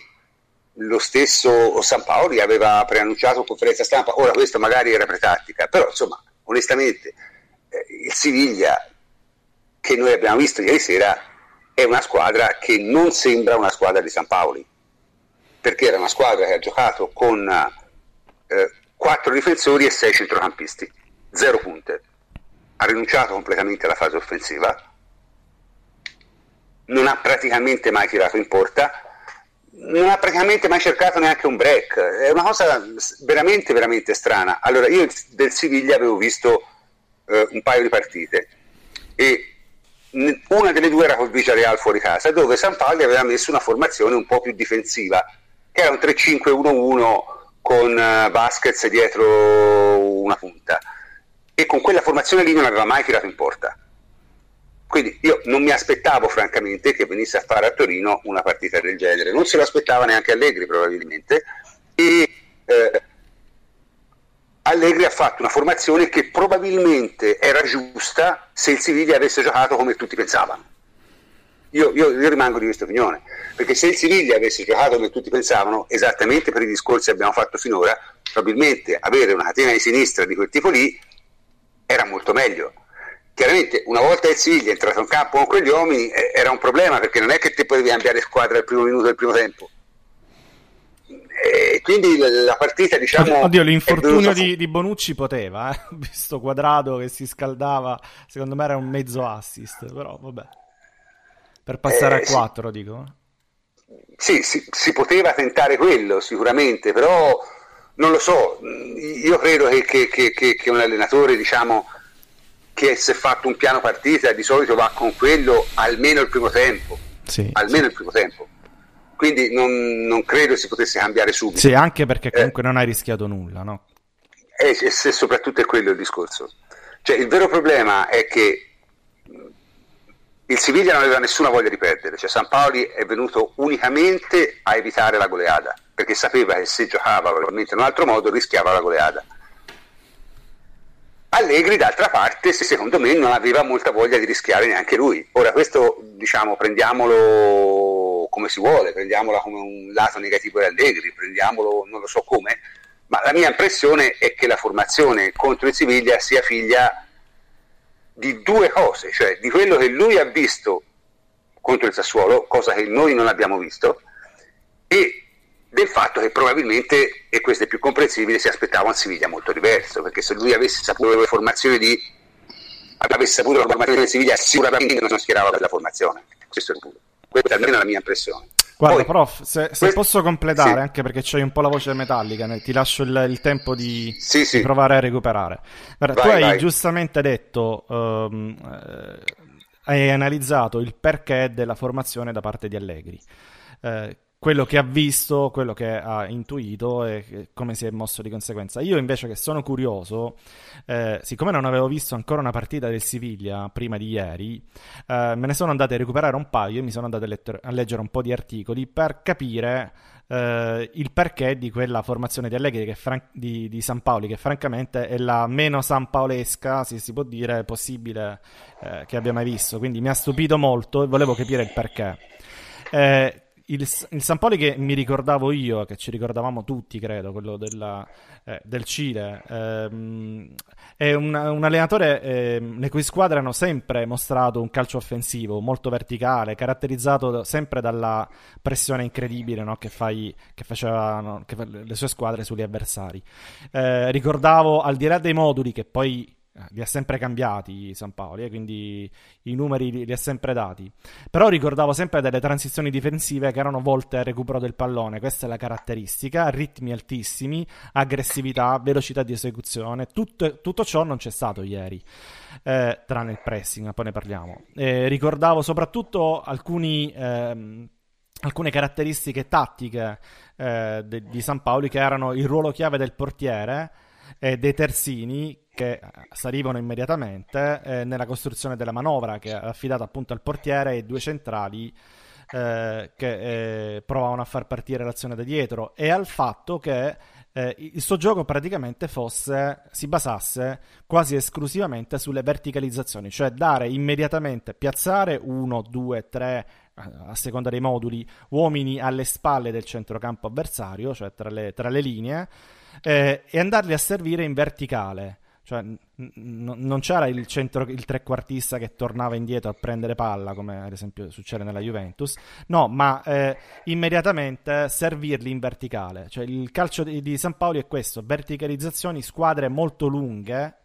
lo stesso San Paoli aveva preannunciato conferenza stampa. Ora, questo magari era pretattica, però insomma, onestamente, eh, il Siviglia che noi abbiamo visto ieri sera è una squadra che non sembra una squadra di San Paoli, perché era una squadra che ha giocato con eh, quattro difensori e sei centrocampisti zero punte, ha rinunciato completamente alla fase offensiva, non ha praticamente mai tirato in porta, non ha praticamente mai cercato neanche un break, è una cosa veramente, veramente strana. Allora, io del Siviglia avevo visto eh, un paio di partite e una delle due era col Real fuori casa, dove San Paolo aveva messo una formazione un po' più difensiva, che era un 3-5-1-1 con uh, Vasquez dietro una punta e con quella formazione lì non aveva mai tirato in porta. Quindi io non mi aspettavo francamente che venisse a fare a Torino una partita del genere, non se lo aspettava neanche Allegri probabilmente e eh, Allegri ha fatto una formazione che probabilmente era giusta se il Siviglia avesse giocato come tutti pensavano. Io, io, io, rimango di questa opinione, perché se il Siviglia avesse giocato come tutti pensavano, esattamente per i discorsi che abbiamo fatto finora, probabilmente avere una catena di sinistra di quel tipo lì era molto meglio. Chiaramente una volta il Siviglia è entrato in campo con quegli uomini eh, era un problema perché non è che te potevi cambiare squadra al primo minuto del primo tempo. E quindi la partita, diciamo.
Oddio, l'infortunio di, di, Bonucci poteva, eh? visto quadrato che si scaldava, secondo me era un mezzo assist, però vabbè. Per passare eh, a 4,
sì.
dico.
Sì, si, si, poteva tentare quello sicuramente, però non lo so. Io credo che, che, che, che un allenatore, diciamo, che è fatto un piano partita, di solito va con quello almeno il primo tempo.
Sì,
almeno
sì.
il primo tempo quindi non, non, credo si potesse cambiare subito.
Sì, anche perché comunque eh, non hai rischiato nulla, no?
E, e se soprattutto è quello il discorso. Cioè, il vero problema è che il Siviglia non aveva nessuna voglia di perdere, cioè San Paoli è venuto unicamente a evitare la goleada, perché sapeva che se giocava probabilmente in un altro modo rischiava la goleada. Allegri, d'altra parte, secondo me non aveva molta voglia di rischiare neanche lui. Ora, questo, diciamo, prendiamolo come si vuole, prendiamola come un lato negativo di Allegri, prendiamolo non lo so come, ma la mia impressione è che la formazione contro il Siviglia sia figlia di due cose, cioè di quello che lui ha visto contro il Sassuolo, cosa che noi non abbiamo visto, e del fatto che probabilmente, e questo è più comprensibile, si aspettava un Siviglia molto diverso, perché se lui avesse saputo le formazioni di avesse saputo la formazione di Siviglia sicuramente non schierava per la formazione, questo è il punto. Questa è almeno la mia impressione.
Guarda, Poi, prof, se, se questo... posso completare, sì. anche perché c'hai un po' la voce metallica, ti lascio il, il tempo di,
sì, sì.
di, provare a recuperare. Guarda, vai, tu hai vai. giustamente detto, um, eh, hai analizzato il perché della formazione da parte di Allegri. Eh, quello che ha visto, quello che ha intuito e come si è mosso di conseguenza. Io invece che sono curioso, eh, siccome non avevo visto ancora una partita del Siviglia prima di ieri, eh, me ne sono andato a recuperare un paio e mi sono andato a, letter- a leggere un po' di articoli per capire eh, il perché di quella formazione di Allegri fran- di, di, San Paoli, che francamente è la meno sanpaolesca, se si può dire, possibile eh, che abbia mai visto. Quindi mi ha stupito molto e volevo capire il perché. Eh, il, il San Poli che mi ricordavo io, che ci ricordavamo tutti, credo, quello della, eh, del Cile, ehm, è un, un allenatore eh, le cui squadre hanno sempre mostrato un calcio offensivo molto verticale, caratterizzato sempre dalla pressione incredibile no, che, fai, che facevano che le sue squadre sugli avversari. Eh, ricordavo, al di là dei moduli che poi li ha sempre cambiati San Paolo, eh, quindi i numeri li, li, ha sempre dati. Però ricordavo sempre delle transizioni difensive che erano volte al recupero del pallone, questa è la caratteristica, ritmi altissimi, aggressività, velocità di esecuzione, tutto, tutto ciò non c'è stato ieri, eh, tranne il pressing, poi ne parliamo. Eh, ricordavo soprattutto alcuni... Ehm, alcune caratteristiche tattiche eh, de, di San Paoli che erano il ruolo chiave del portiere e dei terzini che eh, salivano immediatamente eh, nella costruzione della manovra che è affidata appunto al portiere e due centrali eh, che eh, provavano a far partire l'azione da dietro e al fatto che eh, il suo gioco praticamente fosse, si basasse quasi esclusivamente sulle verticalizzazioni, cioè dare immediatamente, piazzare uno, due, tre, a seconda dei moduli, uomini alle spalle del centrocampo avversario, cioè tra le, tra le linee, eh, e andarli a servire in verticale. Cioè, n- n- non c'era il, centro, il trequartista che tornava indietro a prendere palla, come ad esempio succede nella Juventus. No, ma eh, immediatamente servirli in verticale. Cioè, il calcio di, di San Paolo è questo: verticalizzazioni, squadre molto lunghe.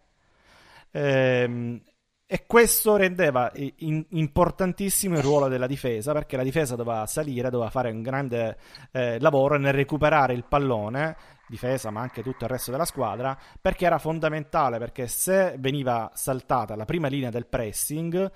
Ehm, e questo rendeva in, importantissimo il ruolo della difesa perché la difesa doveva salire, doveva fare un grande eh, lavoro nel recuperare il pallone difesa ma anche tutto il resto della squadra perché era fondamentale perché se veniva saltata la prima linea del pressing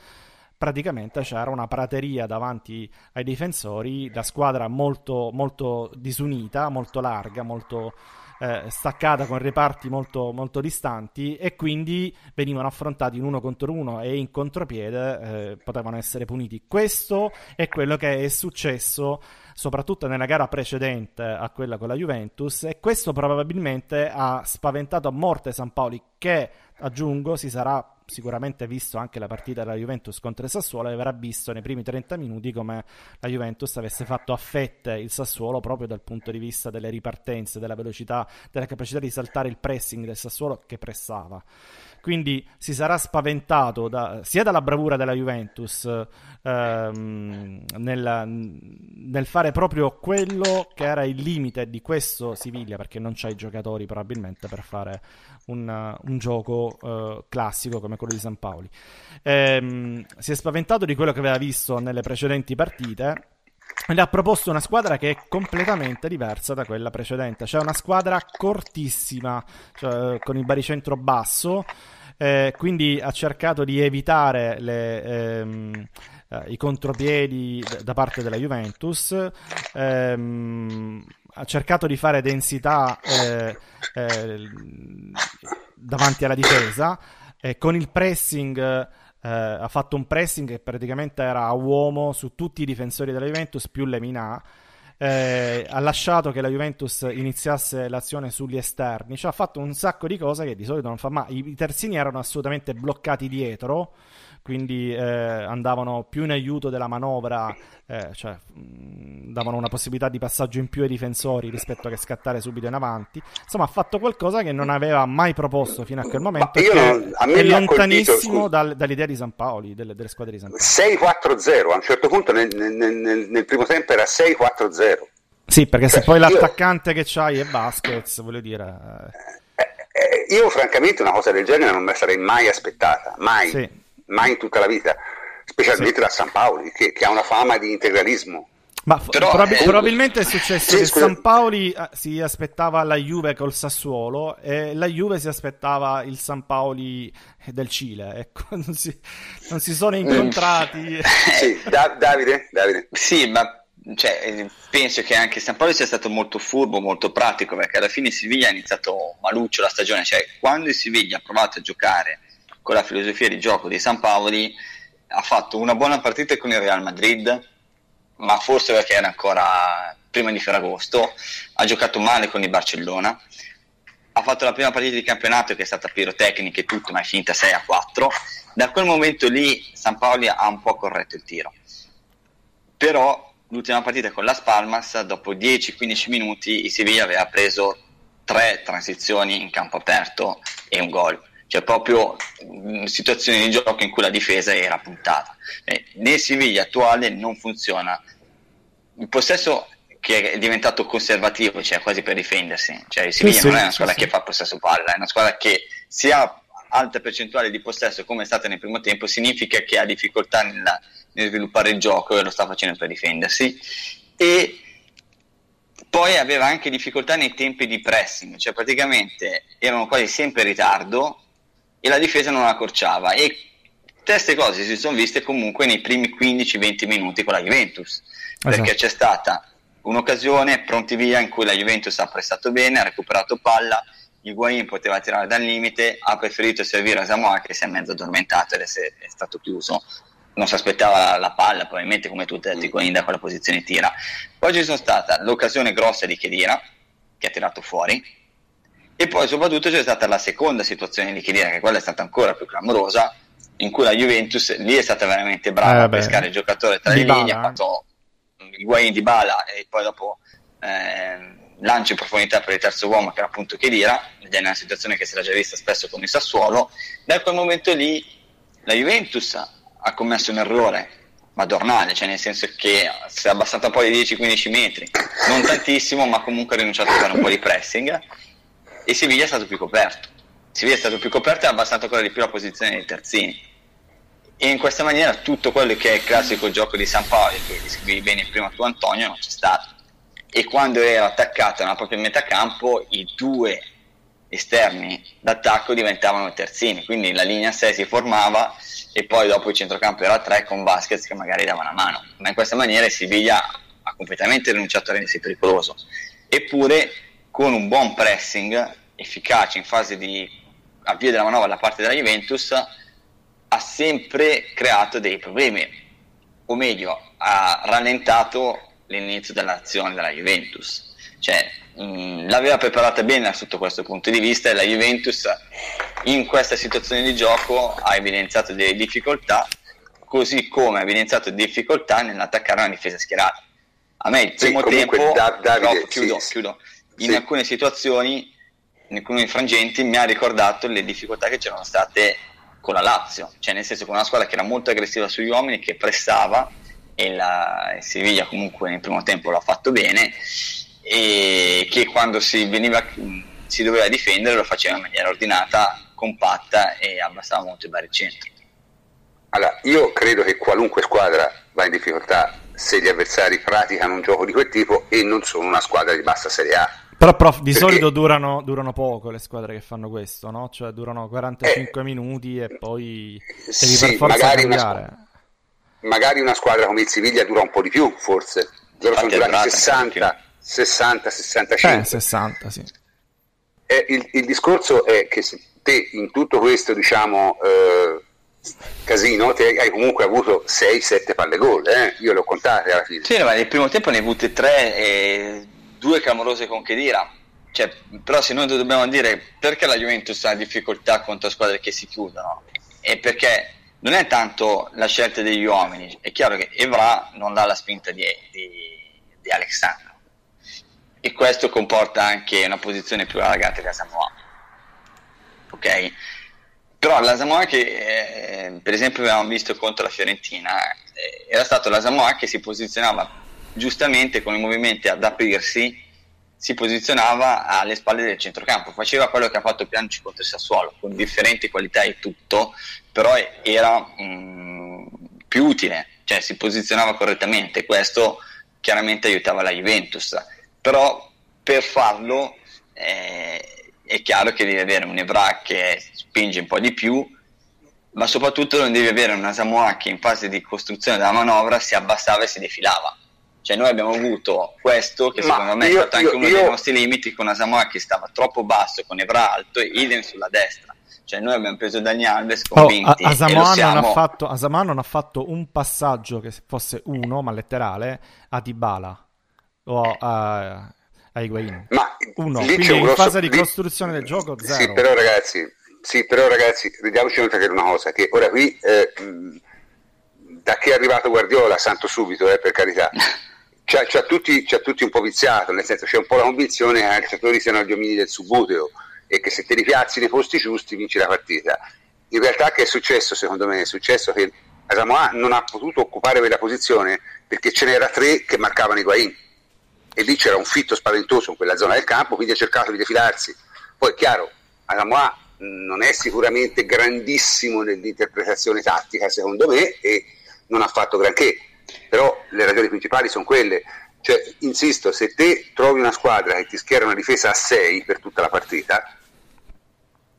praticamente c'era una prateria davanti ai difensori la squadra molto, molto disunita molto larga molto eh, staccata con reparti molto, molto distanti e quindi venivano affrontati in uno contro uno e in contropiede eh, potevano essere puniti. Questo è quello che è successo soprattutto nella gara precedente a quella con la Juventus e questo probabilmente ha spaventato a morte San Paoli che aggiungo si sarà sicuramente visto anche la partita della Juventus contro il Sassuolo e avrà visto nei primi 30 minuti come la Juventus avesse fatto a fette il Sassuolo proprio dal punto di vista delle ripartenze, della velocità, della capacità di saltare il pressing del Sassuolo che pressava. Quindi si sarà spaventato da, sia dalla bravura della Juventus ehm, nel, nel, fare proprio quello che era il limite di questo Siviglia, perché non c'ha i giocatori probabilmente per fare un, un gioco uh, classico come quello di San Paoli. Ehm, si è spaventato di quello che aveva visto nelle precedenti partite le ha proposto una squadra che è completamente diversa da quella precedente. Cioè una squadra cortissima, cioè, con il baricentro basso, eh, quindi ha cercato di evitare le, ehm, eh, i contropiedi da parte della Juventus, ehm, ha cercato di fare densità eh, eh davanti alla difesa, con il pressing eh, ha fatto un pressing che praticamente era a uomo su tutti i difensori della Juventus più Lemina. Eh, ha lasciato che la Juventus iniziasse l'azione sugli esterni, cioè ha fatto un sacco di cose che di solito non fa mai. I terzini erano assolutamente bloccati dietro quindi eh, andavano più in aiuto della manovra, eh, cioè mh, davano una possibilità di passaggio in più ai difensori rispetto a che scattare subito in avanti. Insomma, ha fatto qualcosa che non aveva mai proposto fino a quel momento. Non, a è lontanissimo dal, dall'idea di San Paoli, delle, delle squadre di San
Paolo. 6-4-0, a un certo punto nel, nel, nel, primo tempo era 6-4-0.
Sì, perché se poi l'attaccante che c'hai è Vasquez, voglio dire...
Eh, eh, io francamente una cosa del genere non me la sarei mai aspettata, mai. Sì mai in tutta la vita, specialmente sì. da San Paoli, che, che, ha una fama di integralismo.
Ma Però, prob- eh, probabilmente è successo sì, che scusa. San Paoli eh, si aspettava la Juve col Sassuolo e la Juve si aspettava il San Paoli del Cile. Ecco, non si, non si sono incontrati.
sì, da- Davide, Davide.
Sì, ma cioè, penso che anche San Paolo sia stato molto furbo, molto pratico, perché alla fine Siviglia ha iniziato maluccio la stagione. Cioè, quando il Siviglia ha provato a giocare con la filosofia di gioco di San Paoli, ha fatto una buona partita con il Real Madrid, ma forse perché era ancora prima di Ferragosto, ha giocato male con il Barcellona, ha fatto la prima partita di campionato che è stata pirotecnica e tutto, ma è finita 6 a 4. Da quel momento lì San Paoli ha un po' corretto il tiro. Però l'ultima partita con la Spalmas, dopo 10-15 minuti, il Sevilla aveva preso tre transizioni in campo aperto e un gol cioè proprio in situazioni di gioco in cui la difesa era puntata. Eh, nel Siviglia attuale non funziona. Il possesso che è diventato conservativo, cioè quasi per difendersi, cioè il Siviglia sì, non è una squadra sì, che fa possesso palla, è una squadra che se ha alta percentuale di possesso come è stata nel primo tempo significa che ha difficoltà nella, nel sviluppare il gioco e lo sta facendo per difendersi e poi aveva anche difficoltà nei tempi di pressing, cioè praticamente erano quasi sempre in ritardo e la difesa non accorciava. E queste cose si sono viste comunque nei primi 15-20 minuti con la Juventus perché esatto. c'è stata un'occasione pronti via in cui la Juventus ha prestato bene, ha recuperato palla Higuain poteva tirare dal limite ha preferito servire a Samoa che si è mezzo addormentato ed è, stato chiuso. Non si aspettava la, la, palla probabilmente come tutti i Higuain da quella posizione tira. Poi ci sono stata l'occasione grossa di Chedira che ha tirato fuori e poi soprattutto c'è stata la seconda situazione di Chiedina, che quella è stata ancora più clamorosa, in cui la Juventus lì è stata veramente brava eh, a pescare il giocatore tra le linee, ha fatto il guai di bala e poi dopo eh, lancio in profondità per il terzo uomo che era appunto Chedira, ed è una situazione che si era già vista spesso con il Sassuolo. Da quel momento lì la Juventus ha commesso un errore madornale, cioè nel senso che si è abbassata un po' di 10-15 metri, non tantissimo, ma comunque ha rinunciato a fare un po' di pressing e Siviglia è stato più coperto. Siviglia è stato più coperto e ha abbassato ancora di più la posizione dei terzini. E in questa maniera tutto quello che è il classico gioco di San Paolo, che descrivi bene prima tu Antonio, non c'è stato. E quando era attaccato nella propria metacampo, i due esterni d'attacco diventavano terzini, quindi la linea 6 si formava e poi dopo il centrocampo era 3 con Vasquez che magari dava una mano. Ma in questa maniera Siviglia ha completamente rinunciato a rendersi pericoloso. Eppure con un buon pressing efficace in fase di avvio della manovra da parte della Juventus ha sempre creato dei problemi o meglio ha rallentato l'inizio dell'azione della Juventus. Cioè mh, l'aveva preparata bene sotto questo punto di vista e la Juventus in questa situazione di gioco ha evidenziato delle difficoltà così come ha evidenziato difficoltà nell'attaccare una difesa schierata. A me il primo sì, tempo da, Davide, no, chiudo, sì, chiudo in sì. alcune situazioni, in alcuni frangenti, mi ha ricordato le difficoltà che c'erano state con la Lazio, cioè nel senso con una squadra che era molto aggressiva sugli uomini, che pressava e la Siviglia comunque nel primo tempo l'ha fatto bene e che quando si, veniva, si doveva difendere lo faceva in maniera ordinata, compatta e abbassava molto il baricentro.
Allora, io credo che qualunque squadra va in difficoltà se gli avversari praticano un gioco di quel tipo e non sono una squadra di bassa Serie A.
Però, prof, di perché... solito durano, durano, poco le squadre che fanno questo, no? Cioè durano 45 eh, minuti e poi devi sì, per forza magari cambiare. Una,
magari una squadra come il Siviglia dura un po' di più, forse. Loro sono durati 60, 60, 65.
Eh, 60, sì.
Eh, il, il, discorso è che se te in tutto questo, diciamo... Eh, casino, te hai comunque avuto 6-7 palle gol, eh? io le ho contate alla fine.
Sì, ma nel primo tempo ne hai avute 3 e due clamorose con Chedira. Cioè, però se noi dobbiamo dire perché la Juventus ha difficoltà contro squadre che si chiudono, è perché non è tanto la scelta degli uomini, è chiaro che Evra non dà la spinta di, di, di Alexandro e questo comporta anche una posizione più allargata di Asamoah. Ok? Però la Samoa che eh, per esempio abbiamo visto contro la Fiorentina eh, era stato la Samoa che si posizionava giustamente con i movimenti ad aprirsi si posizionava alle spalle del centrocampo faceva quello che ha fatto Pianici contro il Sassuolo con differenti qualità e tutto però era mh, mm, più utile cioè si posizionava correttamente questo chiaramente aiutava la Juventus però per farlo eh, è chiaro che devi avere un Evra che spinge un po' di più, ma soprattutto non devi avere una Samoa che in fase di costruzione della manovra si abbassava e si defilava. Cioè noi abbiamo avuto questo che ma secondo me io, è stato anche io, uno io... dei nostri limiti con una Samoa che stava troppo basso con Evra alto e idem sulla destra. Cioè noi abbiamo preso Dani Alves convinti
oh, Asamoah, siamo... non ha fatto, Asamoah non ha fatto un passaggio che fosse uno, ma letterale, a Dybala o a, a Higuain.
Ma
uno, quindi in grosso... fase di costruzione del gioco zero.
Sì, però ragazzi, sì, però ragazzi, vediamoci una cosa, che ora qui, eh, da che è arrivato Guardiola, santo subito, eh, per carità, c'ha, c'ha, tutti, c'ha, tutti, un po' viziato, nel senso c'è un po' la convinzione che i calciatori siano gli omini del subuteo e che se te li piazzi nei posti giusti vinci la partita. In realtà che è successo, secondo me, è successo che Asamoah non ha potuto occupare quella posizione perché ce n'era tre che marcavano i Guain e lì c'era un fitto spaventoso in quella zona del campo, quindi ha cercato di defilarsi. Poi è chiaro, Asamoah non è sicuramente grandissimo nell'interpretazione tattica, secondo me, e non ha fatto granché, però le ragioni principali sono quelle. Cioè, insisto, se te trovi una squadra che ti schiera una difesa a 6 per tutta la partita,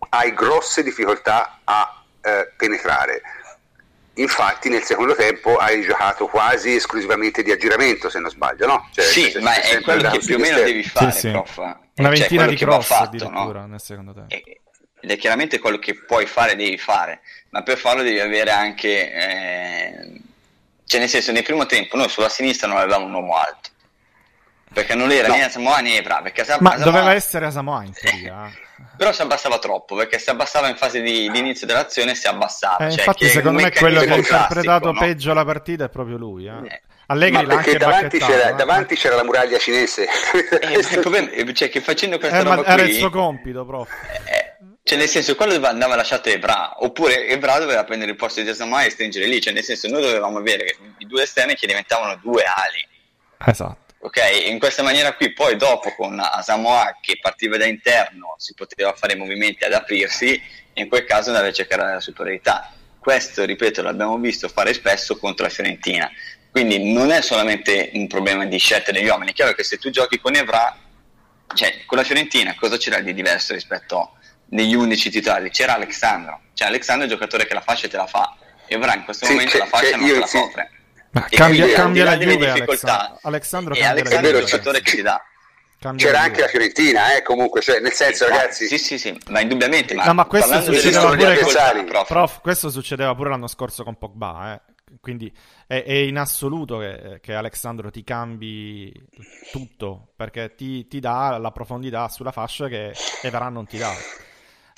hai grosse difficoltà a eh, penetrare infatti nel secondo tempo hai giocato quasi esclusivamente di aggiramento se non sbaglio no?
Cioè, sì ma è quello che più o meno devi fare sì, sì. Prof.
una cioè, ventina di cross fatto, no? nel secondo tempo
ed è chiaramente quello che puoi fare devi fare ma per farlo devi avere anche eh... cioè nel senso nel primo tempo noi sulla sinistra non avevamo un uomo alto perché non era no. né Asamoah né Ebra perché Asam-
ma Asamoah... doveva essere Asamoah in teoria
però si abbassava troppo perché si abbassava in fase di, di inizio dell'azione si abbassava
eh, cioè, infatti secondo me quello che ha interpretato no? peggio la partita è proprio lui eh. Eh. Allegri l'ha anche
davanti, c'era, eh. davanti c'era, la muraglia cinese
eh, il problema è cioè, che facendo questa
eh,
roba
era
qui,
il suo compito proprio
cioè nel senso quello andava lasciato Ebra oppure Ebra doveva prendere il posto di Asamoah e stringere lì cioè nel senso noi dovevamo avere i due esterni che diventavano due ali
esatto
Ok, in questa maniera qui, poi dopo con Asamoah che partiva da interno si poteva fare movimenti ad aprirsi e in quel caso andare a cercare la superiorità. Questo, ripeto, l'abbiamo visto fare spesso contro la Fiorentina. Quindi non è solamente un problema di scelta degli uomini. È chiaro che se tu giochi con Evra, cioè con la Fiorentina, cosa c'era di diverso rispetto agli 11 titolari? C'era Alexandro. Cioè Alexandro è il giocatore che la fascia te la fa. Evra in questo sì, momento la fascia non te la soffre.
Ma cambia, quindi, cambia la Juve, Alexandro. Alexandro
e Alexandro è il giocatore che si dà.
Cambia C'era anche la Fiorentina, eh, comunque, cioè, nel senso, ragazzi.
Sì, sì, sì, ma indubbiamente. Ma
no, ma questo succedeva pure con... prof. prof. questo succedeva pure l'anno scorso con Pogba, eh. Quindi è, è in assoluto che, che, Alexandro ti cambi tutto, perché ti, ti dà la profondità sulla fascia che Evera non ti dà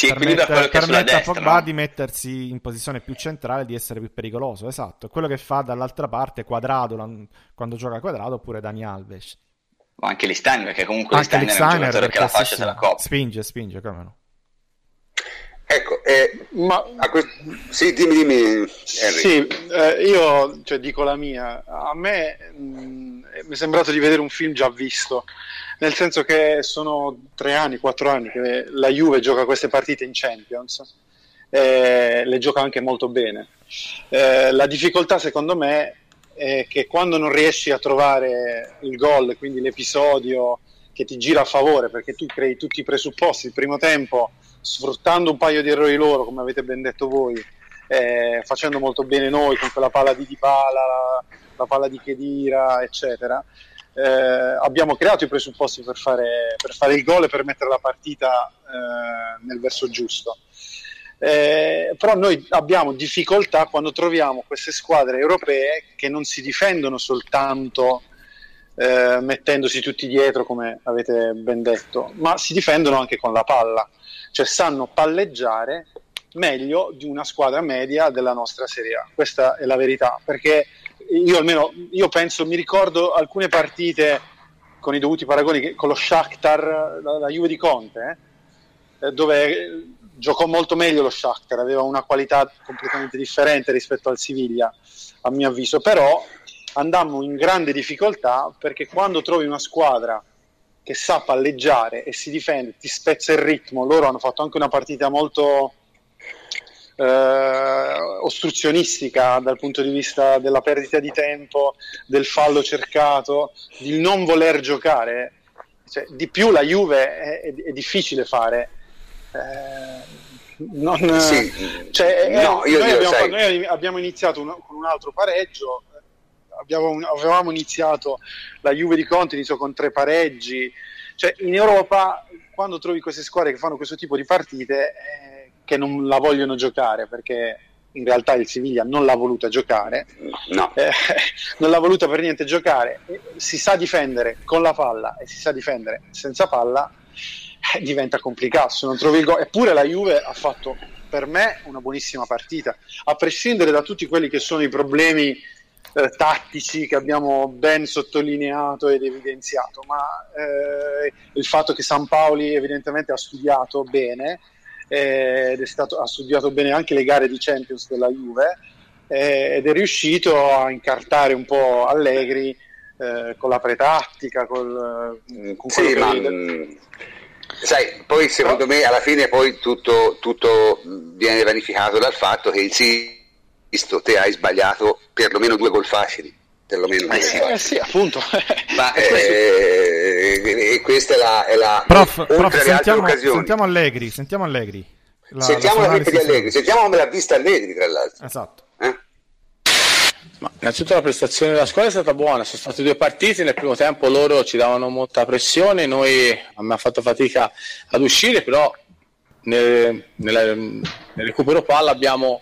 quello che permette
a Pogba no? di mettersi in posizione più centrale di essere più pericoloso esatto. Quello che fa dall'altra parte Quadrado quando gioca Quadrado oppure Dani Alves.
O anche Listeiner perché comunque Listeiner è un giocatore che la fascia se la coppa
spinge spinge come no
Ecco, eh,
Ma
que- sì, dimmi, dimmi, Henry.
Sì, eh, io cioè, dico la mia. A me mh, mi è sembrato di vedere un film già visto, nel senso che sono tre anni, quattro anni che la Juve gioca queste partite in Champions, e le gioca anche molto bene. Eh, la difficoltà secondo me è che quando non riesci a trovare il gol, quindi l'episodio che ti gira a favore, perché tu crei tutti i presupposti, il primo tempo sfruttando un paio di errori loro, come avete ben detto voi, eh, facendo molto bene noi con quella palla di Dybala, la, la palla di Chedira, eccetera. Eh, abbiamo creato i presupposti per fare, per fare il gol e per mettere la partita eh, nel verso giusto. Eh, però noi abbiamo difficoltà quando troviamo queste squadre europee che non si difendono soltanto eh, mettendosi tutti dietro, come avete ben detto, ma si difendono anche con la palla, cioè sanno palleggiare meglio di una squadra media della nostra Serie A. Questa è la verità, perché io almeno io penso, mi ricordo alcune partite con i dovuti paragoni con lo Shakhtar, la, la Juve di Conte, eh, dove giocò molto meglio lo Shakhtar, aveva una qualità completamente differente rispetto al Siviglia, a mio avviso, però andammo in grande difficoltà perché quando trovi una squadra che sa palleggiare e si difende, ti spezza il ritmo, loro hanno fatto anche una partita molto eh, ostruzionistica dal punto di vista della perdita di tempo, del fallo cercato, di non voler giocare. Cioè, di più la Juve è, è- è difficile fare. Eh, non-
Sì.
cioè, eh,
No, io-
noi,
io,
abbiamo, noi abbiamo iniziato un- con un altro pareggio, eh, abbiamo- avevamo iniziato la Juve di Conte, iniziò con tre pareggi. Cioè, in Europa, quando trovi queste squadre che fanno questo tipo di partite, eh, che non la vogliono giocare, perché in realtà il Siviglia non l'ha voluta giocare,
No.
eh, non l'ha voluta per niente giocare, si sa difendere con la palla e si sa difendere senza palla, eh, diventa complicato. Se non trovi il gol, eppure la Juve ha fatto per me una buonissima partita, a prescindere da tutti quelli che sono i problemi eh, tattici che abbiamo ben sottolineato ed evidenziato, ma eh, il fatto che San Paoli evidentemente ha studiato bene eh, ed è stato, ha studiato bene anche le gare di Champions della Juve eh, ed è riuscito a incartare un po' Allegri eh, con la pretattica, col, eh, con
Sì, ma
che-
mh, sai, poi secondo me alla fine poi tutto, tutto viene vanificato dal fatto che il Sisto te hai sbagliato perlomeno due gol facili, perlomeno due.
Eh sì.
Eh sì, appunto.
Ma
Eh, e questa è la, è la
Prof,
oltre
prof, sentiamo,
occasioni.
sentiamo Allegri, sentiamo Allegri. La-
sentiamo la clip di Allegri, sentiamo come l'ha vista Allegri tra l'altro.
Esatto.
eh?
Ma innanzitutto la prestazione della squadra è stata buona, sono state due partite, nel primo tempo loro ci davano molta pressione, noi a me ha fatto fatica ad uscire, però nel, nella- nel recupero palla abbiamo,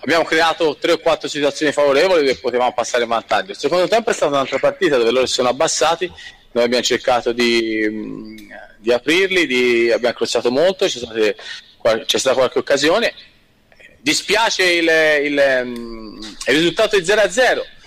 abbiamo creato tre o quattro situazioni favorevoli dove potevamo passare in vantaggio. Il secondo tempo è stata un'altra partita dove loro si sono abbassati, noi abbiamo cercato di, mh, di aprirli, di- abbiamo crociato molto, c'è, state- c'è stata qualche occasione, dispiace il, il, mm, il risultato di 0-0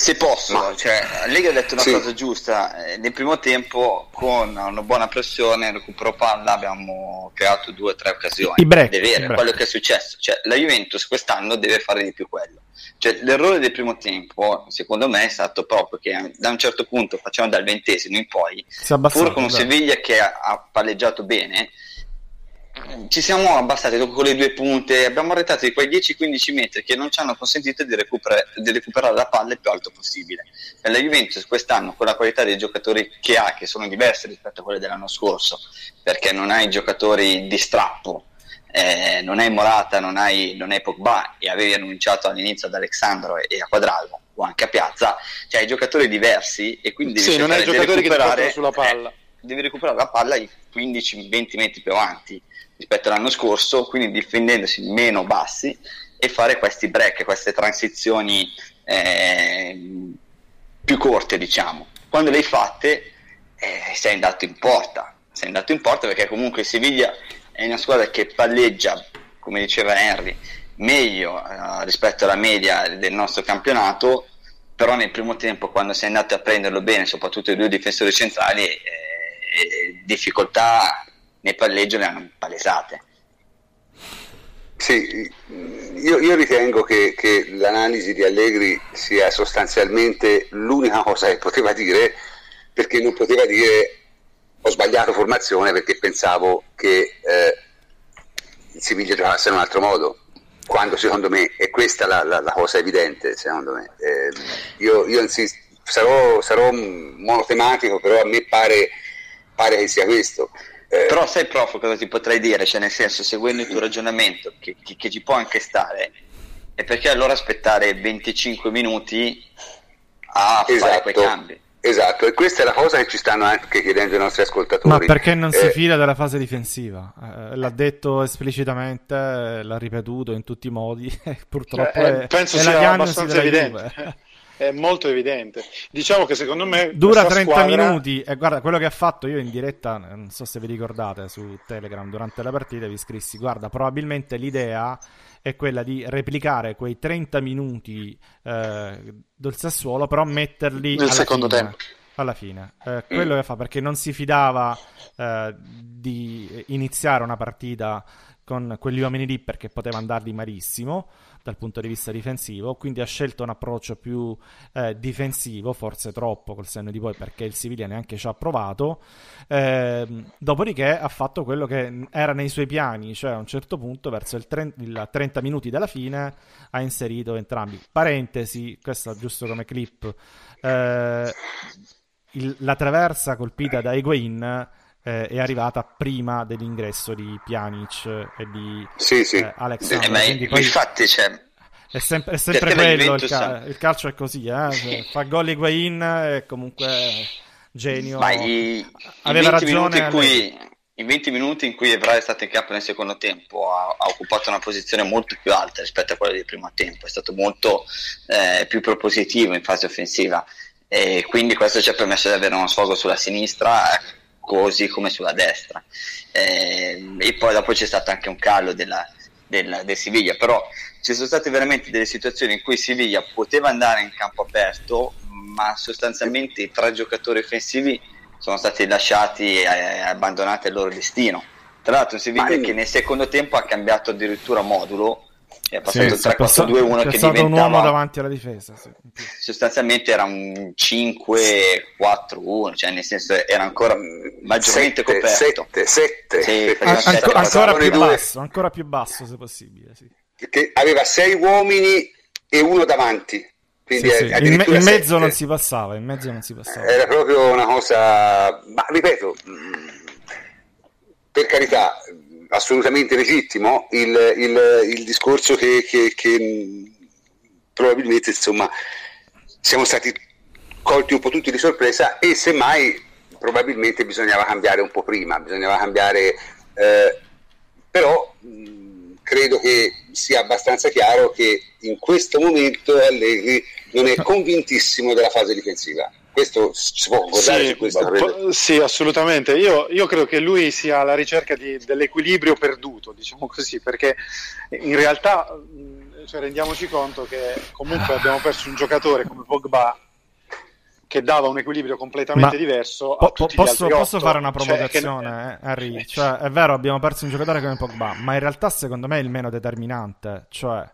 Se posso,
Ma-
cioè, Allegri ha detto una
Sì.
cosa giusta, eh, nel primo tempo con una buona pressione, recupero palla, abbiamo creato due o tre occasioni.
I break,
È vero, quello che è successo, cioè, la Juventus quest'anno deve fare di più quello. Cioè, l'errore del primo tempo, secondo me, è stato proprio che da un certo punto, facciamo dal ventesimo in poi, pur con un
vero.
Seviglia che ha, ha palleggiato bene, ci siamo abbassati con le due punte, abbiamo arretrato di quei 10-15 metri che non ci hanno consentito di, recupera- di recuperare la palla il più alto possibile. Per la Juventus quest'anno, con la qualità dei giocatori che ha, che sono diversi rispetto a quelli dell'anno scorso, perché non hai giocatori di strappo, eh, non hai Morata, non hai, non hai Pogba e avevi annunciato all'inizio ad Alexandro e a Quadrallo o anche a Piazza, cioè hai giocatori diversi e quindi devi
Sì, non hai
di
giocatori che ti
recuperare-
portano sulla palla.
eh, devi recuperare la palla ai 15-20 metri più avanti rispetto all'anno scorso, quindi difendendosi meno bassi e fare questi break, queste transizioni eh, più corte, diciamo. Quando le hai fatte eh, sei andato in porta, sei andato in porta perché comunque Siviglia è una squadra che palleggia, come diceva Henry, meglio eh, rispetto alla media del nostro campionato, però nel primo tempo quando sei andato a prenderlo bene, soprattutto i due difensori centrali, eh, eh, difficoltà nel palleggio le hanno palesate.
Sì, io, io ritengo che, che, l'analisi di Allegri sia sostanzialmente l'unica cosa che poteva dire, perché non poteva dire ho sbagliato formazione perché pensavo che eh, il Siviglia giocasse in un altro modo, quando secondo me è questa la, la, la cosa evidente, secondo me. Eh, io, io insisto, sarò, sarò monotematico, però a me pare, pare che sia questo.
Eh, Però sai prof cosa ti potrei dire? Cioè nel senso, seguendo il tuo ragionamento, che, che, che ci può anche stare, è perché allora aspettare 25 minuti a esatto, fare quei cambi.
Esatto, e questa è la cosa che ci stanno anche chiedendo i nostri ascoltatori.
Ma perché non si eh, fida della fase difensiva? Eh, l'ha detto esplicitamente, l'ha ripetuto in tutti i modi, purtroppo
cioè,
è,
penso
è
sia abbastanza evidente. È molto evidente. Diciamo che secondo me
dura 30
squadra...
minuti e guarda quello che ha fatto io in diretta, non so se vi ricordate su Telegram durante la partita vi scrissi "Guarda, probabilmente l'idea è quella di replicare quei 30 minuti eh, del Sassuolo, però metterli
nel secondo
fine,
tempo.
Alla fine, eh, quello che fa perché non si fidava eh, di iniziare una partita con quegli uomini lì perché poteva andarli malissimo dal punto di vista difensivo, quindi ha scelto un approccio più eh, difensivo, forse troppo col senno di poi perché il Siviglia neanche ci ha provato, eh, dopodiché ha fatto quello che era nei suoi piani, cioè a un certo punto verso il, tre- il 30 minuti dalla fine ha inserito entrambi. Parentesi, questa giusto come clip, eh, il, la traversa colpita da Higuain eh, è arrivata prima dell'ingresso di Pjanic e di
sì, sì.
Eh, Alexander.
Eh, poi... Infatti, cioè...
È sempre, è sempre quello, il, ca- il, calcio è così, eh? Cioè, fa gol Higuain e comunque genio.
Ma i, Aveva i ragione. In cui, in 20 minuti in cui Evra è stato in campo nel secondo tempo ha, ha, occupato una posizione molto più alta rispetto a quella del primo tempo, è stato molto eh, più propositivo in fase offensiva e quindi questo ci ha permesso di avere uno sfogo sulla sinistra così come sulla destra. Eh, e poi dopo c'è stato anche un calo della, della, del Siviglia, però ci sono state veramente delle situazioni in cui Siviglia poteva andare in campo aperto, ma sostanzialmente i tre giocatori offensivi sono stati lasciati e abbandonati al loro destino. Tra l'altro un Siviglia che nel secondo tempo ha cambiato addirittura modulo è passato sì, 3-4-2-1 che diventava
un uomo davanti alla difesa sì.
sostanzialmente era un 5-4-1 cioè nel senso era ancora maggiormente
sette,
coperto
7 7
sì, An- anco, ancora più due. basso ancora più basso se possibile sì.
che aveva 6 uomini e uno davanti quindi
sì, in, me- in, mezzo non si passava in mezzo non si passava
era proprio una cosa ma ripeto per carità assolutamente legittimo il, il, il discorso che, che, che, probabilmente insomma siamo stati colti un po' tutti di sorpresa e semmai probabilmente bisognava cambiare un po' prima, bisognava cambiare, eh, però mh, credo che sia abbastanza chiaro che in questo momento Allegri non è convintissimo della fase difensiva questo si può concordare
sì,
su questo?
Sì, assolutamente. Io, io, credo che lui sia alla ricerca di, dell'equilibrio perduto, diciamo così, perché in realtà cioè, rendiamoci conto che comunque abbiamo perso un giocatore come Pogba che dava un equilibrio completamente
Ma
diverso.
Po- posso, posso fare una provocazione, cioè, che... Harry? Cioè, è vero, abbiamo perso un giocatore come Pogba, ma in realtà secondo me è il meno determinante. Cioè,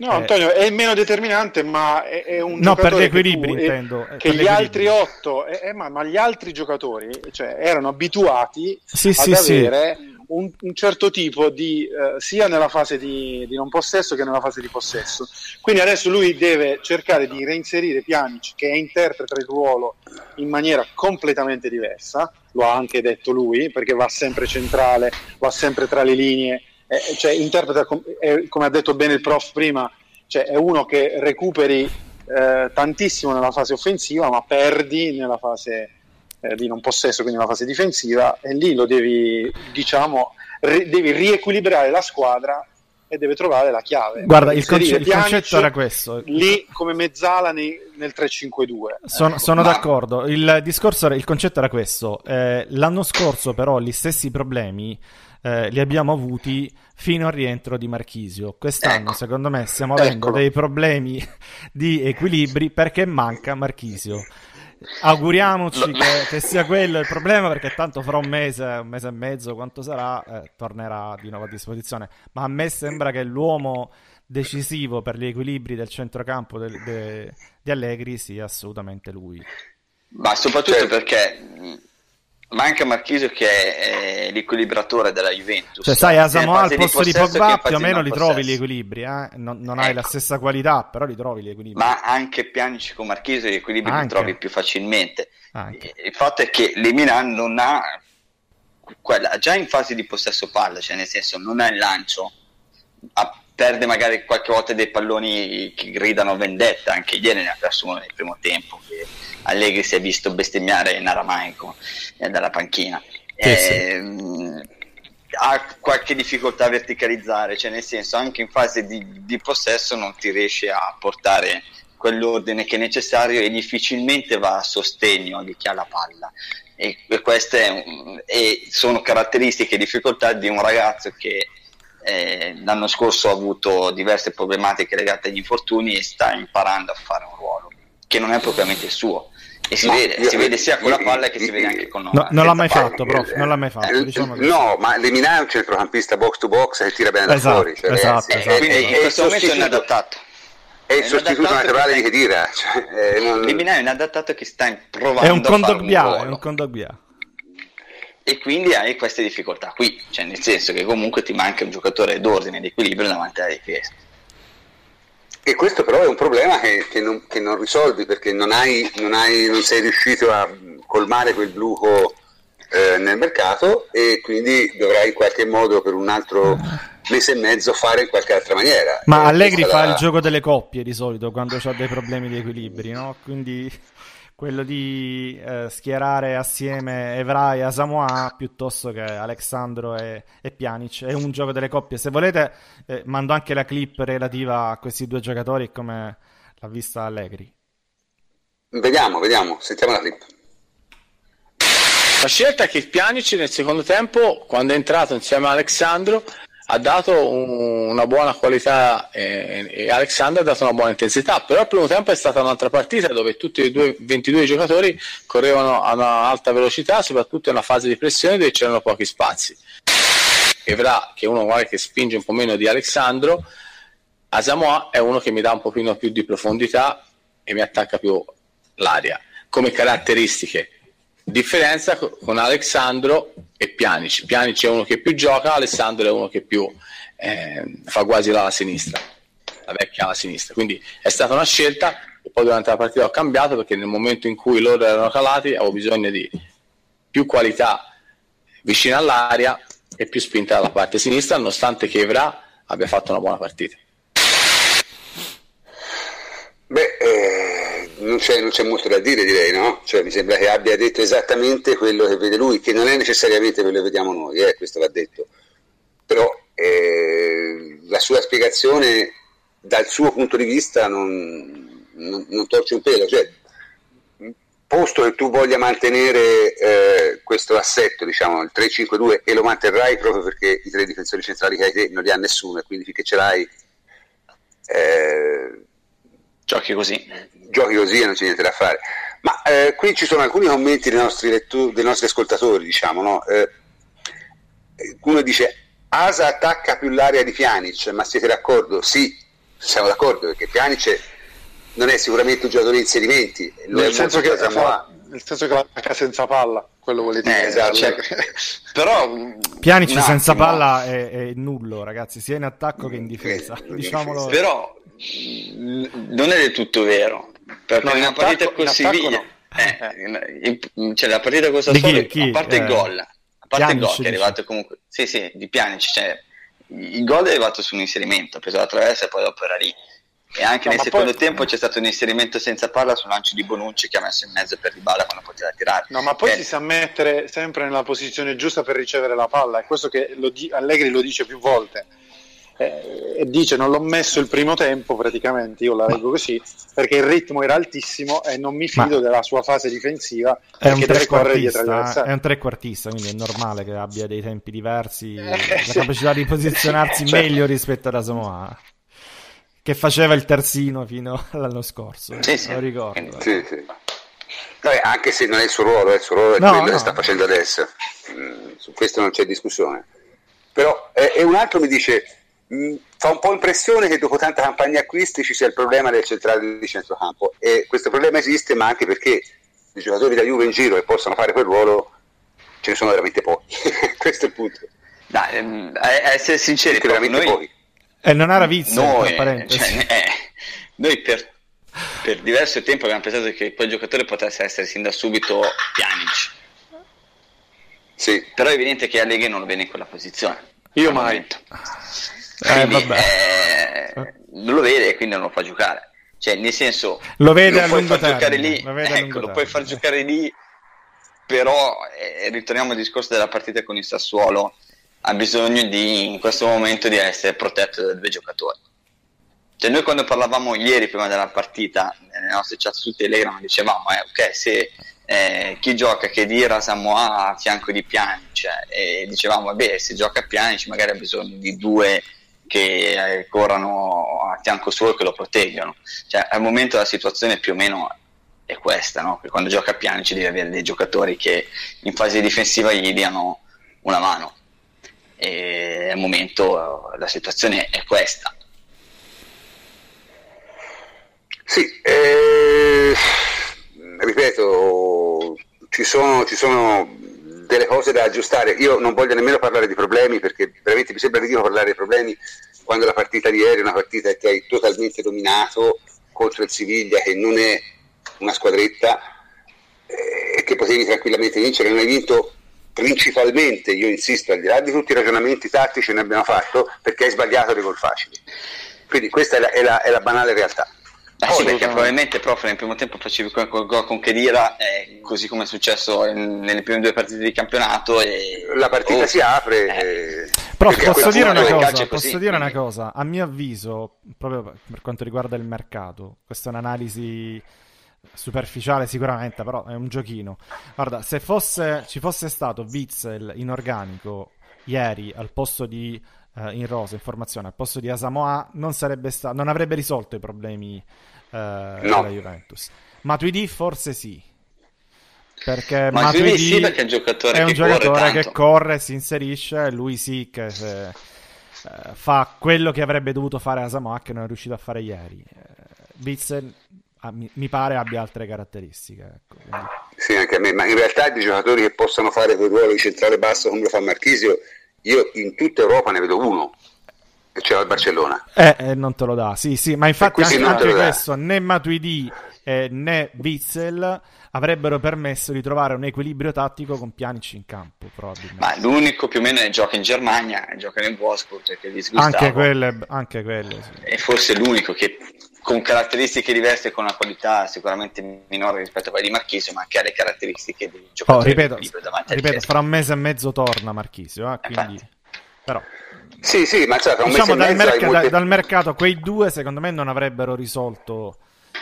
No, eh, Antonio, è meno determinante, ma è, è un
no, per l'equilibrio che, intendo.
Che gli altri otto, eh, eh, ma, ma, gli altri giocatori cioè, erano abituati
sì,
ad
sì,
avere sì. Un, un, certo tipo di, eh, sia nella fase di, di, non possesso che nella fase di possesso. Quindi adesso lui deve cercare di reinserire Pjanic, che interpreta il ruolo in maniera completamente diversa, lo ha anche detto lui, perché va sempre centrale, va sempre tra le linee eh, cioè, interpreta, com- eh, come ha detto bene il prof prima, cioè, è uno che recuperi eh, tantissimo nella fase offensiva, ma perdi nella fase eh, di non possesso, quindi nella fase difensiva, e lì lo devi, diciamo, ri- devi riequilibrare la squadra e deve trovare la chiave.
Guarda, il, conce- il concetto era questo.
Lì come mezzala nei, nel 3-5-2.
Sono, ecco. sono Ma... d'accordo. Il discorso il concetto era questo. Eh, l'anno scorso, però, gli stessi problemi eh, li abbiamo avuti fino al rientro di Marchisio. Quest'anno, ecco. secondo me, stiamo avendo Eccolo. dei problemi di equilibri perché manca Marchisio. Auguriamoci che, che, sia quello il problema perché tanto fra un mese, un mese e mezzo, quanto sarà, eh, tornerà di nuovo a disposizione. Ma a me sembra che l'uomo decisivo per gli equilibri del centrocampo de, de, di Allegri sia assolutamente lui.
Ma soprattutto certo. perché manca Marchisio che è l'equilibratore della Juventus.
Cioè, sai, a Samoa al posto di, Pogba più o meno li trovi gli equilibri, eh? non, non ecco. hai la ecco. stessa qualità, però li trovi gli equilibri.
Ma anche Pianici con Marchisio gli equilibri anche. li trovi più facilmente. Anche. Il fatto è che Lemina non ha quella, già in fase di possesso palla, cioè nel senso non ha il lancio, ha perde magari qualche volta dei palloni che gridano vendetta, anche ieri ne ha perso uno nel primo tempo, che Allegri si è visto bestemmiare in aramaico eh, dalla panchina. Eh, sì. Ha qualche difficoltà a verticalizzare, cioè nel senso anche in fase di, di possesso non ti riesce a portare quell'ordine che è necessario e difficilmente va a sostegno di chi ha la palla. E, e queste è, sono caratteristiche e difficoltà di un ragazzo che eh, l'anno scorso ha avuto diverse problematiche legate agli infortuni e sta imparando a fare un ruolo che non è propriamente il suo. E si, vede, io, si vede, sia con la palla che si vede anche con noi.
No, non l'ha mai fatto, prof, non l'ha mai fatto.
Eh, diciamo no, ma Lemina è un centrocampista box to box che tira bene da
esatto,
fuori.
Cioè, esatto,
è,
esatto.
Quindi è, in questo momento è inadattato.
È il sostituto naturale di Khedira. Cioè,
eh, non... Lemina è inadattato che sta provando
è un
condogbia,
è un condogbia
e quindi hai queste difficoltà qui, cioè nel senso che comunque ti manca un giocatore d'ordine e di equilibrio davanti alla difesa.
E questo però è un problema che, che, non, che non, risolvi perché non, hai, non, hai, non, sei riuscito a colmare quel buco eh, nel mercato e quindi dovrai in qualche modo per un altro mese e mezzo fare in qualche altra maniera.
Ma Allegri fa la... il gioco delle coppie di solito quando ha dei problemi di equilibri, no? Quindi quello di eh, schierare assieme Evra e Asamoah piuttosto che Alexandro e, e Pjanic. È un gioco delle coppie. Se volete, eh, mando anche la clip relativa a questi due giocatori e come l'ha vista Allegri.
Vediamo, vediamo, sentiamo la clip.
La scelta è che Pjanic nel secondo tempo, quando è entrato insieme a Alexandro, ha dato un, una buona qualità e, e Alexander ha dato una buona intensità, però il primo tempo è stata un'altra partita dove tutti e due, 22 giocatori correvano a un'alta velocità, soprattutto in una fase di pressione dove c'erano pochi spazi. Evra, che è uno che spinge un po' meno di Alexandro, Asamoah è uno che mi dà un pochino più di profondità e mi attacca più l'aria. Come caratteristiche Differenza con Alessandro e Pianic. Pianic è uno che più gioca, Alessandro è uno che più eh, fa quasi la sinistra, la vecchia alla sinistra. Quindi è stata una scelta e poi durante la partita ho cambiato perché nel momento in cui loro erano calati avevo bisogno di più qualità vicino all'aria e più spinta dalla parte sinistra, nonostante che Evra abbia fatto una buona partita.
Beh, eh, non, c'è, non, c'è, molto da dire, direi, no? Cioè, mi sembra che abbia detto esattamente quello che vede lui, che non è necessariamente quello che vediamo noi, eh, questo va detto. Però eh, la sua spiegazione dal suo punto di vista non, non, non torce un pelo. Cioè, posto che tu voglia mantenere eh, questo assetto, diciamo, il 3-5-2, e lo manterrai proprio perché i tre difensori centrali che hai te non li ha nessuno, e quindi finché ce l'hai... Eh,
Giochi così.
Giochi così e non c'è niente da fare. Ma eh, qui ci sono alcuni commenti dei nostri, lettori, dei nostri ascoltatori, diciamo, no? eh, uno dice Asa attacca più l'area di Pjanic, ma siete d'accordo? Sì, siamo d'accordo perché Pjanic non è sicuramente un giocatore di inserimenti.
Nel senso, che, fa, nel senso che attacca senza palla, quello vuole dire.
Eh, esatto. Cioè,
però
Pjanic senza palla è, è, nullo, ragazzi, sia in attacco che in difesa. Eh, Diciamolo.
Però non è del tutto vero perché no, una partita con Siviglia no. eh, eh. cioè la partita con Sassuolo a parte il eh, gol a parte il gol che è arrivato comunque sì sì di Pjanic cioè, il gol è arrivato su un inserimento ha preso la traversa e poi dopo era lì e anche no, nel secondo poi... tempo c'è stato un inserimento senza palla sul lancio di Bonucci che ha messo in mezzo per Dybala quando poteva tirare.
No, ma poi eh. si sa mettere sempre nella posizione giusta per ricevere la palla, è questo che lo di- Allegri lo dice più volte eh, e dice non l'ho messo il primo tempo praticamente, io la leggo così, perché il ritmo era altissimo e non mi fido Ma della sua fase difensiva
è un, è un trequartista, quindi è normale che abbia dei tempi diversi, la capacità di posizionarsi cioè, meglio rispetto ad Asamoah che faceva il terzino fino all'anno scorso,
sì, sì.
lo ricordo.
Sì, sì. Vabbè, anche se non è il suo ruolo, è il suo ruolo è
No,
quello
no.
che sta facendo adesso. Mm, su questo non c'è discussione. Però, eh, e un altro mi dice, mm, fa un po' impressione che dopo tanta campagna acquisti ci sia il problema del centrale di centrocampo. E questo problema esiste, ma anche perché i giocatori da Juve in giro che possono fare quel ruolo ce ne sono veramente pochi. questo è il punto.
Dai, ehm, a, a essere sinceri, proprio
veramente
noi,
pochi.
E non era Vizio,
noi, cioè, eh, noi per, per diverso tempo abbiamo pensato che quel giocatore potesse essere sin da subito Pjanic.
Sì.
Però è evidente che Allegri non lo vede in quella posizione.
Io mai.
Eh,
Quindi,
vabbè.
eh, non lo vede e quindi non lo fa giocare. Cioè, nel senso,
Lo vede
lo puoi far giocare lì,
lo
ecco, lo puoi far giocare lì, però eh, ritorniamo al discorso della partita con il Sassuolo, ha bisogno di, in questo momento di essere protetto da due giocatori. Cioè noi quando parlavamo ieri prima della partita, nelle nostre chat su Telegram, dicevamo, eh, ok, se eh, chi gioca che Dira Samoa a fianco di Pjanic, e dicevamo, vabbè, se gioca Pjanic magari ha bisogno di due che eh, corrano a fianco suo e che lo proteggano. Cioè, al momento la situazione più o meno è questa, no? Che quando gioca Pjanic deve avere dei giocatori che in fase difensiva gli diano una mano. E al momento eh, la situazione è questa.
Sì, eh, ripeto, ci sono, ci sono delle cose da aggiustare. Io non voglio nemmeno parlare di problemi perché veramente mi sembra ridicolo parlare di problemi quando la partita di ieri è una partita che hai totalmente dominato contro il Siviglia che non è una squadretta eh, e che potevi tranquillamente vincere. Non hai vinto principalmente, io insisto, al di là di tutti i ragionamenti tattici che ne abbiamo fatto, perché hai sbagliato dei gol facili. Quindi questa è la, è la- è la banale realtà.
Eh sì, perché probabilmente prof nel primo tempo facevi quel gol con Kedira, eh, così come è successo in- nelle prime due partite di campionato. E...
la partita
Oh,
si apre.
eh.
eh, a
posso dire una cosa, posso dire una cosa, a mio avviso, proprio per quanto riguarda il mercato, questa è un'analisi superficiale sicuramente, però è un giochino. Guarda, se fosse, ci fosse stato Witzel in organico ieri al posto di eh, in rosa, in formazione, al posto di Asamoah, non, sarebbe sta- non avrebbe risolto i problemi eh, della Juventus. Matuidi forse sì. Perché
Ma
Matuidi
sì, perché è un giocatore
è un
che corre
giocatore che
tanto.
corre, si inserisce, lui sì che se- eh, fa quello che avrebbe dovuto fare Asamoah che non è riuscito a fare ieri. Eh, Witzel ah, mi, mi pare abbia altre caratteristiche. Ecco,
Sì, anche a me, ma in realtà di giocatori che possano fare quel ruolo di centrale basso come lo fa Marchisio, io in tutta Europa ne vedo uno, che c'è al Barcellona.
Eh, eh, non te lo dà, sì, sì, ma infatti anche, anche questo, né Matuidi eh, né Witzel avrebbero permesso di trovare un equilibrio tattico con Pjanic in campo, probabilmente.
Ma l'unico più o meno è gioca in Germania, gioca nel Wolfsburg perché è disgustato.
anche quelle, anche quelle sì.
è forse l'unico che con caratteristiche diverse e con una qualità sicuramente minore rispetto a quelle di Marchisio, ma che ha le caratteristiche di
Oh,
giocatore
ripeto,
al
ripeto,
difesa.
fra un mese e mezzo torna Marchisio, eh, quindi...
Infatti.
Però,
Sì, sì, ma un
diciamo,
mese
dal,
e molte-
da- dal mercato quei due secondo me non avrebbero risolto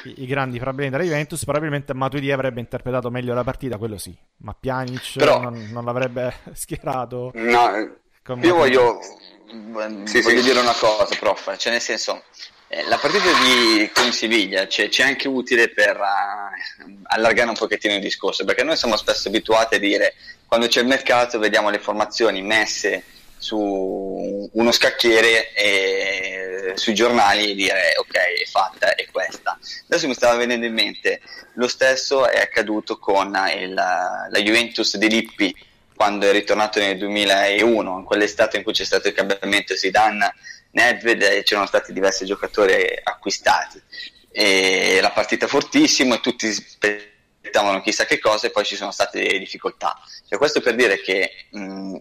i, i grandi problemi della Juventus, probabilmente Matuidi avrebbe interpretato meglio la partita, quello sì, ma Pjanic
Però-
non, non l'avrebbe schierato.
No,
Io voglio,
Sì,
voglio
sì.
dire una cosa, prof, cioè nel senso, la partita di con Siviglia cioè, ci è anche utile per eh, allargare un pochettino il discorso, perché noi siamo spesso abituati a dire quando c'è il mercato vediamo le formazioni messe su uno scacchiere e sui giornali e dire ok è fatta è questa adesso mi stava venendo in mente lo stesso è accaduto con il- la Juventus di Lippi quando è ritornato nel 2001 in quell'estate in cui c'è stato il cambiamento Zidane Nedved e c'erano stati diversi giocatori acquistati. E la partita fortissimo e tutti aspettavano chissà che cosa e poi ci sono state difficoltà. Cioè, questo per dire che mh,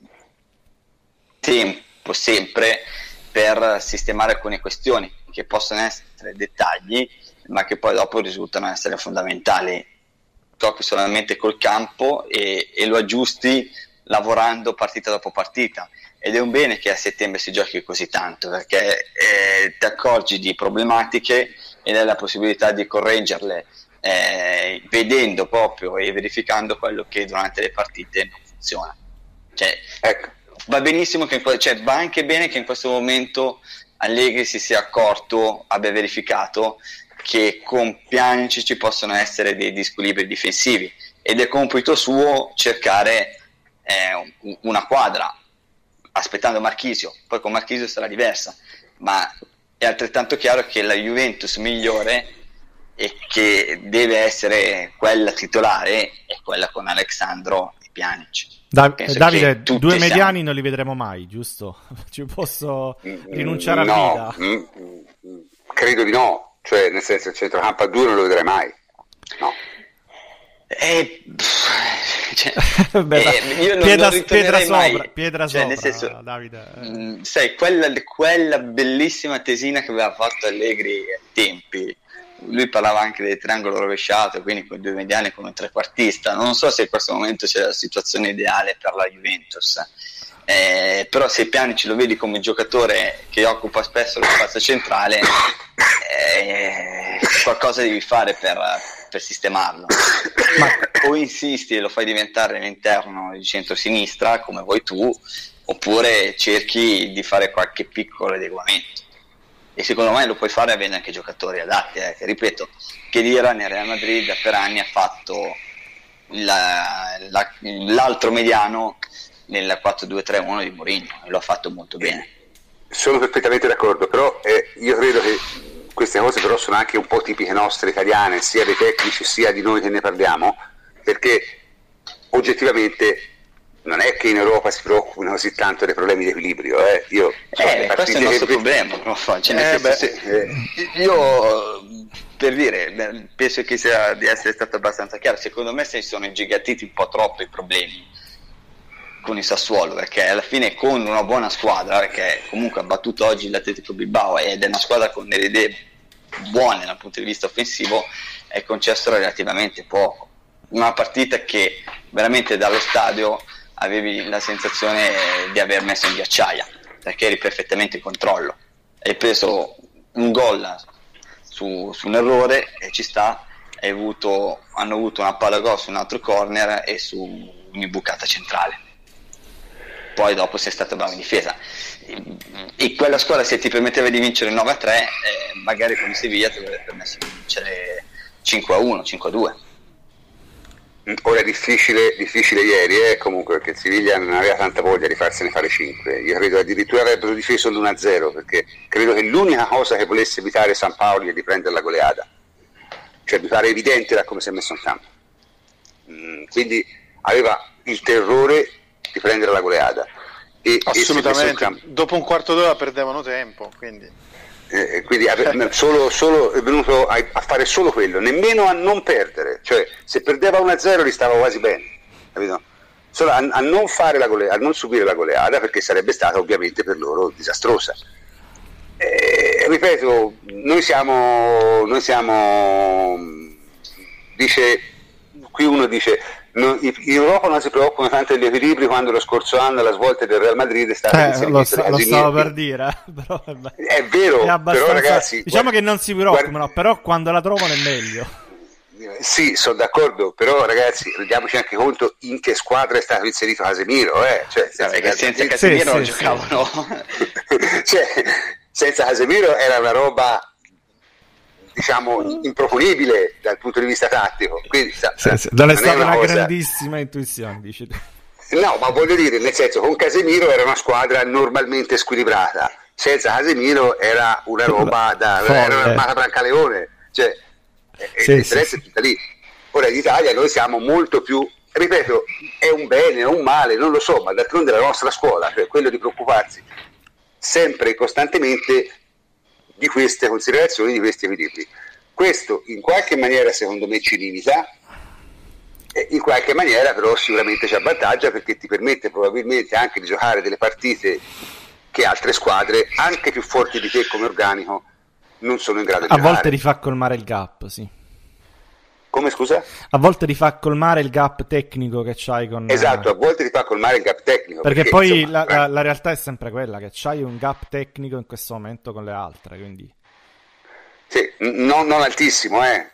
tempo sempre per sistemare alcune questioni che possono essere dettagli ma che poi dopo risultano essere fondamentali. Giochi solamente col campo e, e lo aggiusti lavorando partita dopo partita ed è un bene che a settembre si giochi così tanto perché eh, ti accorgi di problematiche ed hai la possibilità di correggerle eh, vedendo proprio e verificando quello che durante le partite non funziona. Cioè,
ecco,
va benissimo che in cioè, va anche bene che in questo momento Allegri si sia accorto, abbia verificato che con Pjanic ci possono essere dei disquilibri difensivi. Ed è compito suo cercare eh, una quadra aspettando Marchisio, poi con Marchisio sarà diversa, ma è altrettanto chiaro che la Juventus migliore e che deve essere quella titolare è quella con Alexandro e Pjanic.
Da- Davide, due mediani siamo... non li vedremo mai, giusto? Ci posso rinunciare
no,
a vita?
Mm, mm, credo di no, cioè nel senso il centrocampo a due non lo vedrai mai. No.
Eh,
cioè, Beh, eh, io non, piedra, non piedra sopra, piedra cioè, sopra, senso, Davide.
Mh, sai, quella, quella, bellissima tesina che aveva fatto Allegri ai tempi, lui parlava anche del triangolo rovesciato, quindi con due mediani come un trequartista. Non so se in questo momento c'è la situazione ideale per la Juventus. Eh, però se Piani ce lo vedi come giocatore che occupa spesso lo spazio centrale, eh, qualcosa devi fare per, per sistemarlo. Ma o insisti e lo fai diventare all'interno di centro-sinistra come vuoi tu, oppure cerchi di fare qualche piccolo adeguamento. E secondo me lo puoi fare avendo anche giocatori adatti. Eh. Ripeto, Chedira nel Real Madrid per anni ha fatto la, la, l'altro mediano nel 4-2-3-1 di Mourinho e lo ha fatto molto bene.
Sono perfettamente d'accordo, però eh, io credo che queste cose però sono anche un po' tipiche nostre italiane, sia dei tecnici sia di noi che ne parliamo, perché oggettivamente non è che in Europa si preoccupino così tanto dei problemi di equilibrio. Eh. Io,
eh, questo è il nostro che... problema. No? Cioè, eh, beh, se, eh, io per dire, penso che sia di essere stato abbastanza chiaro. Secondo me si sono ingigantiti un po' troppo i problemi con il Sassuolo perché alla fine con una buona squadra perché comunque ha battuto oggi l'Atletico Bilbao ed è una squadra con delle idee buone dal punto di vista offensivo è concesso relativamente poco. Una partita che veramente dallo stadio avevi la sensazione di aver messo in ghiacciaia perché eri perfettamente in controllo. Hai preso un gol su, su un errore e ci sta avuto, hanno avuto una palla gol su un altro corner e su un'imbucata centrale poi dopo sei stato bravo in difesa. E quella squadra se ti permetteva di vincere 9-3, eh, magari come Sevilla ti avrebbe permesso di vincere 5-1, 5-2.
Ora è difficile, difficile ieri, eh, comunque, perché Siviglia non aveva tanta voglia di farsene fare 5. Io credo addirittura avrebbero difeso l'1-0, perché credo che l'unica cosa che volesse evitare San Paolo è di prendere la goleada. Cioè mi pare evidente da come si è messo in campo. Mm, quindi aveva il terrore di prendere la goleada.
E, Assolutamente, e dopo un quarto d'ora perdevano tempo, quindi...
Eh, quindi solo, solo, è venuto a, a, fare solo quello, nemmeno a non perdere, cioè se perdeva 1-0 gli stava quasi bene, capito? Solo a, a, non golea, a, non subire la goleada perché sarebbe stata ovviamente per loro disastrosa. Eh, ripeto, noi siamo, noi siamo, dice, qui uno dice in Europa non si preoccupano tanto degli equilibri quando lo scorso anno la svolta del Real Madrid è stata
eh, lo, sta, lo stavo per dire eh,
però, è vero è però ragazzi
diciamo guarda, che non si preoccupano guarda, però quando la trovano è meglio
sì, sono d'accordo, però ragazzi, rendiamoci anche conto in che squadra è stato inserito Casemiro, eh? cioè,
senza, senza Casemiro sì, non sì, giocavano.
cioè, senza Casemiro era una roba diciamo improponibile dal punto di vista tattico. Quindi,
sa, sì, sì. Non è stata una, cosa... grandissima intuizione, dici
No, ma voglio dire, nel senso, con Casemiro era una squadra normalmente squilibrata, senza Casemiro era una roba da Folle. era un'armata Brancaleone, cioè sì, l'interesse sì. è tutta lì. Ora in Italia noi siamo molto più, ripeto, è un bene, è un male, non lo so, ma d'altronde la nostra scuola, cioè quello di preoccuparsi sempre e costantemente di queste considerazioni, di questi equilibri. Questo in qualche maniera secondo me ci limita, in qualche maniera però sicuramente ci avvantaggia perché ti permette probabilmente anche di giocare delle partite che altre squadre, anche più forti di te come organico, non sono in grado di
A
giocare.
A volte ti fa colmare il gap, sì.
Come scusa?
A volte ti fa colmare il gap tecnico che c'hai con...
Esatto, a volte ti fa colmare il gap tecnico.
Perché, perché poi insomma, la, la, la, realtà è sempre quella, che c'hai un gap tecnico in questo momento con le altre, quindi...
Sì, non, non altissimo, eh.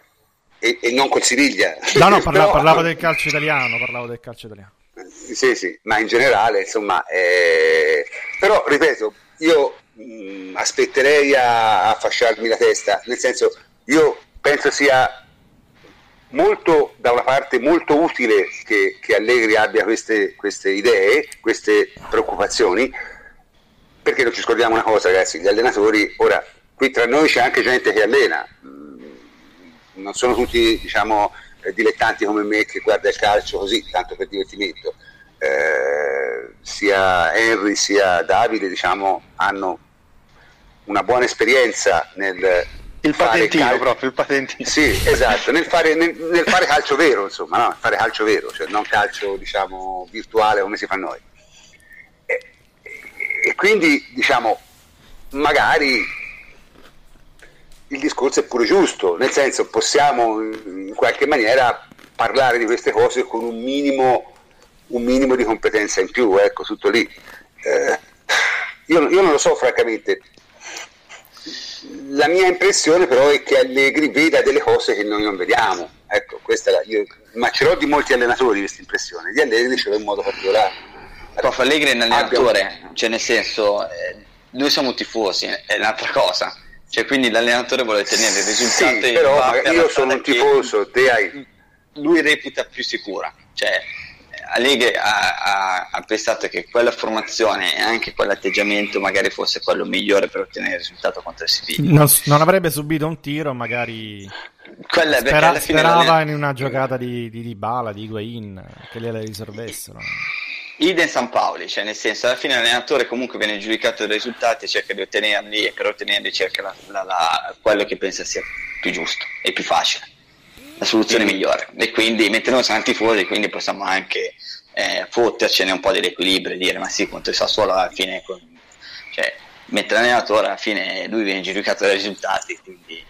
E, e, non col Siviglia.
No, no, parla, Però... parlavo del calcio italiano, parlavo del calcio italiano.
Sì, sì, ma in generale, insomma... Eh... Però, ripeto, io mh, aspetterei a, a fasciarmi la testa, nel senso, io penso sia molto, da una parte molto utile che, che Allegri abbia queste, queste, idee, queste preoccupazioni, perché non ci scordiamo una cosa ragazzi, gli allenatori, ora qui tra noi c'è anche gente che allena, mm, non sono tutti diciamo, eh, dilettanti come me che guarda il calcio così, tanto per divertimento. Eh, sia Henry sia Davide diciamo, hanno una buona esperienza nel
il patentino cal- proprio, il patentino.
Sì, esatto, nel fare, nel, nel fare calcio vero, insomma, no? fare calcio vero, cioè non calcio diciamo virtuale come si fa noi. E, e quindi diciamo, magari il discorso è pure giusto, nel senso possiamo in qualche maniera parlare di queste cose con un minimo, un minimo di competenza in più, ecco, tutto lì. Eh, io, io non lo so francamente, la mia impressione però è che Allegri veda delle cose che noi non vediamo. Ecco, questa la, io, ma ce l'ho di molti allenatori questa impressione, di Allegri ce l'ho in modo particolare.
Prof. Allegri è un allenatore, Abbiamo... cioè nel senso, eh, noi siamo tifosi, è un'altra cosa. Cioè, quindi l'allenatore vuole tenere il risultato
sì, però io sono un tifoso, te hai...
Lui reputa più sicura. Cioè, Allegri ha, ha, ha, pensato che quella formazione e anche quell'atteggiamento magari fosse quello migliore per ottenere il risultato contro il Siviglia.
Non, non, avrebbe subito un tiro, magari Quella, Spera, sperava in una giocata di, di, di Bala, di Higuain, che le risolvessero.
Idem San Paoli, cioè nel senso alla fine l'allenatore comunque viene giudicato dai risultati e cerca di ottenerli e per ottenerli cerca la, la, la, quello che pensa sia più giusto e più facile la soluzione migliore. E quindi, mentre noi siamo tifosi, quindi possiamo anche eh, fottercene un po' dell'equilibrio e dire ma sì, contro il Sassuolo alla fine, con... cioè, mentre l'allenatore alla fine lui viene giudicato dai risultati, quindi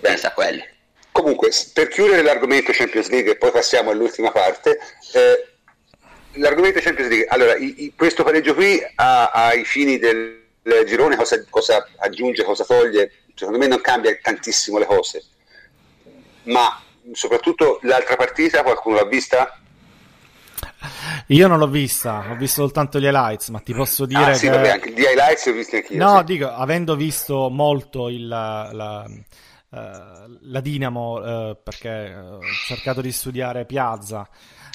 pensa a quelli.
Comunque, per chiudere l'argomento Champions League e poi passiamo all'ultima parte, eh, l'argomento Champions League, allora, i, i, questo pareggio qui ha, ai fini del girone cosa, cosa aggiunge, cosa toglie? Secondo me non cambia tantissimo le cose ma soprattutto l'altra partita qualcuno l'ha vista?
Io non l'ho vista, ho visto soltanto gli highlights, ma ti posso dire ah,
sì,
che...
vabbè, anche gli highlights li ho visti anch'io.
No,
sì.
dico, avendo visto molto il, la, la, uh, la Dinamo, uh, perché ho cercato di studiare Piazza,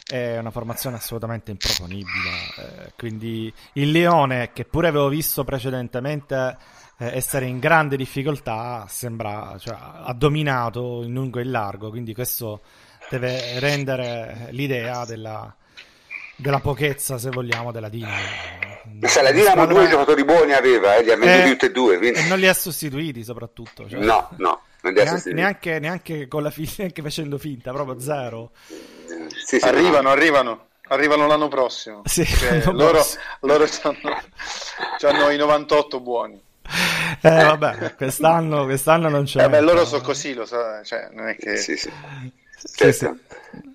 è una formazione assolutamente improponibile. Eh, quindi il Leone, che pure avevo visto precedentemente eh, essere in grande difficoltà, sembra, cioè, ha dominato in lungo e in largo, quindi questo deve rendere l'idea della, della pochezza, se vogliamo, della Dinamo.
Se la Dinamo due giocatori buoni aveva, eh, li ha venduti eh, tutti e due. Quindi...
E non li ha sostituiti soprattutto. Cioè,
no, no.
Neanche, neanche, neanche, con la fi- neanche facendo finta, proprio zero.
Sì, sì, arrivano, no. arrivano. Arrivano l'anno prossimo.
Sì,
cioè, loro, prossimo. loro hanno i 98 buoni.
Eh, vabbè, quest'anno, quest'anno non c'è.
Eh, beh, loro sono così, lo so, cioè, non è che...
Sì, sì. Certo. sì,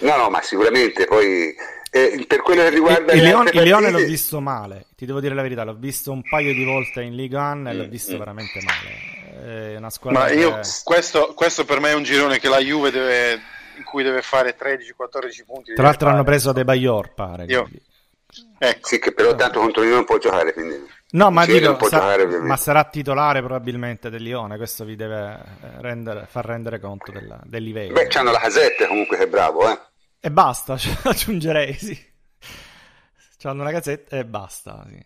No, no, ma sicuramente poi... Eh, per quello che riguarda
il, Leone, il Leone l'ho visto male, ti devo dire la verità, l'ho visto un paio di volte in Liga 1 e l'ho mm, visto mm. veramente male. È una squadra
Ma io, questo, questo, per me è un girone che la Juve deve, in cui deve fare 13-14 punti.
Tra l'altro hanno preso De Bayor, pare.
Io... Ecco. Sì, che però tanto contro di noi non può giocare, quindi...
No, ma, dico, sa- ma, sarà titolare probabilmente del Lione, questo vi deve eh, rendere, far rendere conto della, del livello.
Beh, c'hanno la casetta comunque che è bravo, eh.
E basta, cioè, aggiungerei, sì. C'hanno la casetta e basta, sì.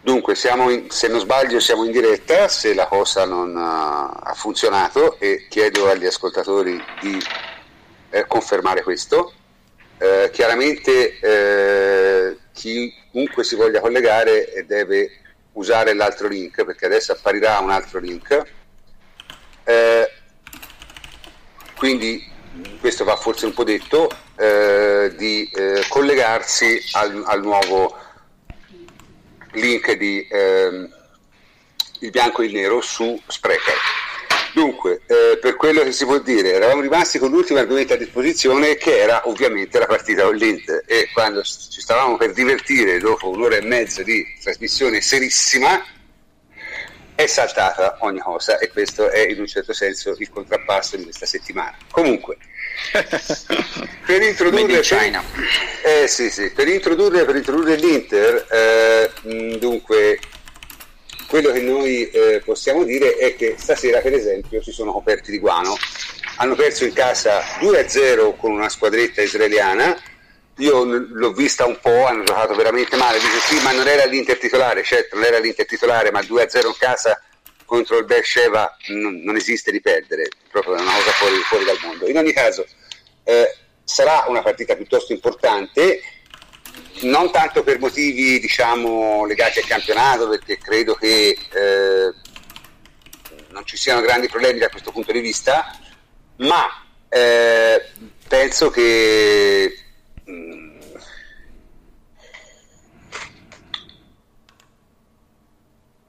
Dunque, in, se non sbaglio siamo in diretta, se la cosa non uh, ha funzionato e chiedo agli ascoltatori di eh, confermare questo. Eh, chiaramente eh, chiunque si voglia collegare deve usare l'altro link perché adesso apparirà un altro link. Eh, quindi questo va forse un po' detto, eh, di eh, collegarsi al, al, nuovo link di ehm, il bianco e il nero su Sprecher. Dunque, eh, per quello che si può dire, eravamo rimasti con l'ultimo argomento a disposizione che era ovviamente la partita con l'Inter e quando ci stavamo per divertire dopo un'ora e mezza di trasmissione serissima è saltata ogni cosa e questo è in un certo senso il contrappasso di questa settimana. Comunque, per introdurre, per, eh, sì, sì, per introdurre, per introdurre l'Inter, eh, dunque quello che noi eh, possiamo dire è che stasera per esempio si sono coperti di guano. Hanno perso in casa 2-0 con una squadretta israeliana. Io l'ho vista un po', hanno giocato veramente male, dice sì ma non era l'Inter titolare, certo non era l'Inter titolare ma 2-0 in casa contro il Beersheba non, non esiste di perdere, proprio una cosa fuori, fuori dal mondo. In ogni caso eh, sarà una partita piuttosto importante, non tanto per motivi diciamo legati al campionato, perché credo che eh, non ci siano grandi problemi da questo punto di vista, ma eh, penso che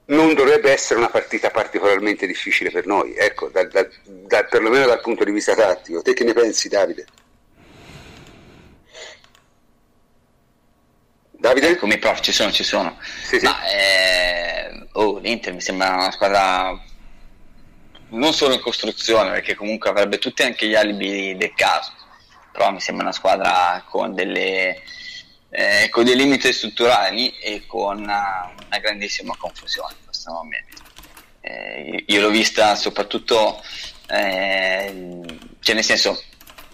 non dovrebbe essere una partita particolarmente difficile per noi, ecco, da, da, da, perlomeno dal punto di vista tattico. Te che ne pensi, Davide?
Davide? Come i prof, ci sono, ci sono. Sì, sì. Ma, eh, oh, l'Inter mi sembra una squadra non solo in costruzione, perché comunque avrebbe tutti anche gli alibi del caso però mi sembra una squadra con, delle, eh, con dei limiti strutturali e con una, una grandissima confusione in questo momento. Eh, io l'ho vista soprattutto, eh, cioè nel senso,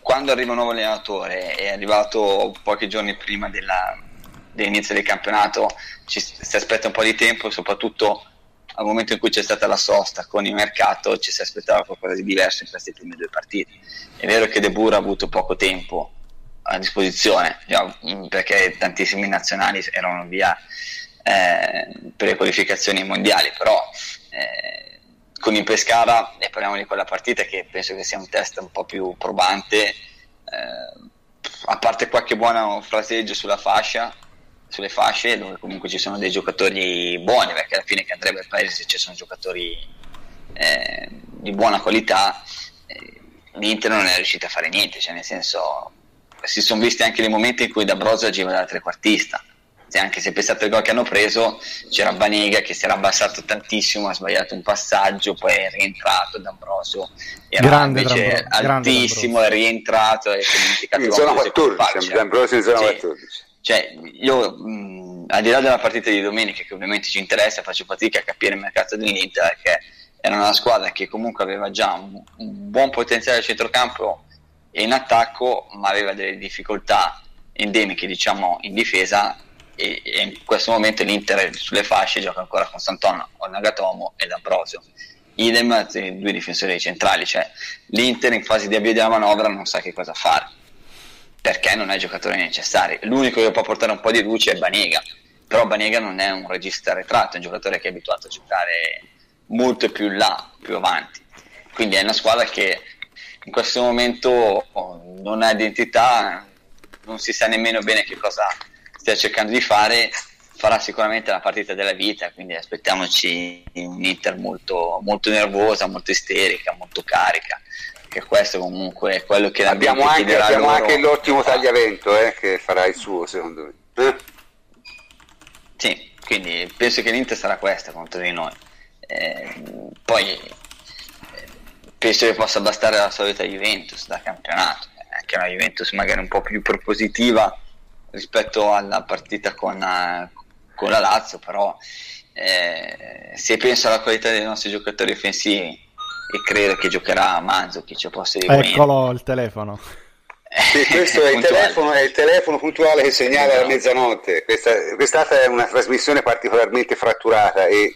quando arriva un nuovo allenatore, è arrivato pochi giorni prima della, dell'inizio del campionato, ci, si aspetta un po' di tempo, soprattutto al momento in cui c'è stata la sosta con il mercato ci si aspettava qualcosa di diverso in queste prime due partite. È vero che De Boer ha avuto poco tempo a disposizione mm, perché tantissimi nazionali erano via eh, per le qualificazioni mondiali, però eh, con il Pescara, e parliamo di quella partita che penso che sia un test un po' più probante, eh, a parte qualche buono fraseggio sulla fascia, sulle fasce dove comunque ci sono dei giocatori buoni perché alla fine che andrebbe al paese se ci sono giocatori eh, di buona qualità eh, l'Inter non è riuscita a fare niente cioè nel senso si sono visti anche nei momenti in cui D'Ambrosio agiva da trequartista. Cioè, anche se pensate al gol che hanno preso c'era Banega che si era abbassato tantissimo ha sbagliato un passaggio poi è rientrato D'Ambrosio. Era
grande
invece
D'Ambrosio,
altissimo
grande
è rientrato e si è dimenticato
in zona 14 D'Ambrosio in zona sì. 14
cioè, io mh, al di là della partita di domenica, che ovviamente ci interessa, faccio fatica a capire il mercato dell'Inter, perché era una squadra che comunque aveva già un, un buon potenziale a centrocampo e in attacco, ma aveva delle difficoltà endemiche, diciamo, in difesa. E, e in questo momento l'Inter sulle fasce gioca ancora con Sant'Anna, con Nagatomo ed Ambrosio. Idem due difensori centrali, cioè l'Inter in fase di avvio della manovra non sa che cosa fare perché non è giocatore necessario. L'unico che può portare un po' di luce è Banega, però Banega non è un regista arretrato, è un giocatore che è abituato a giocare molto più in là, più avanti. Quindi è una squadra che in questo momento non ha identità, non si sa nemmeno bene che cosa stia cercando di fare, farà sicuramente la partita della vita, quindi aspettiamoci un Inter molto, molto nervosa, molto isterica, molto carica che questo comunque è quello che
abbiamo anche, abbiamo anche l'ottimo tagliavento eh, che farà il suo secondo me. Eh?
sì quindi penso che l'Inter sarà questa contro di noi. Eh, poi eh, penso che possa bastare la solita Juventus da campionato. Anche una Juventus magari un po' più propositiva rispetto alla partita con, uh, con la Lazio però eh, se penso alla qualità dei nostri giocatori offensivi e credo che giocherà Manzukic cioè posso
dire eccolo il telefono.
Sì, questo è il, telefono, è il, telefono, puntuale che segnala la mezzanotte. Questa, quest'altra è una trasmissione particolarmente fratturata e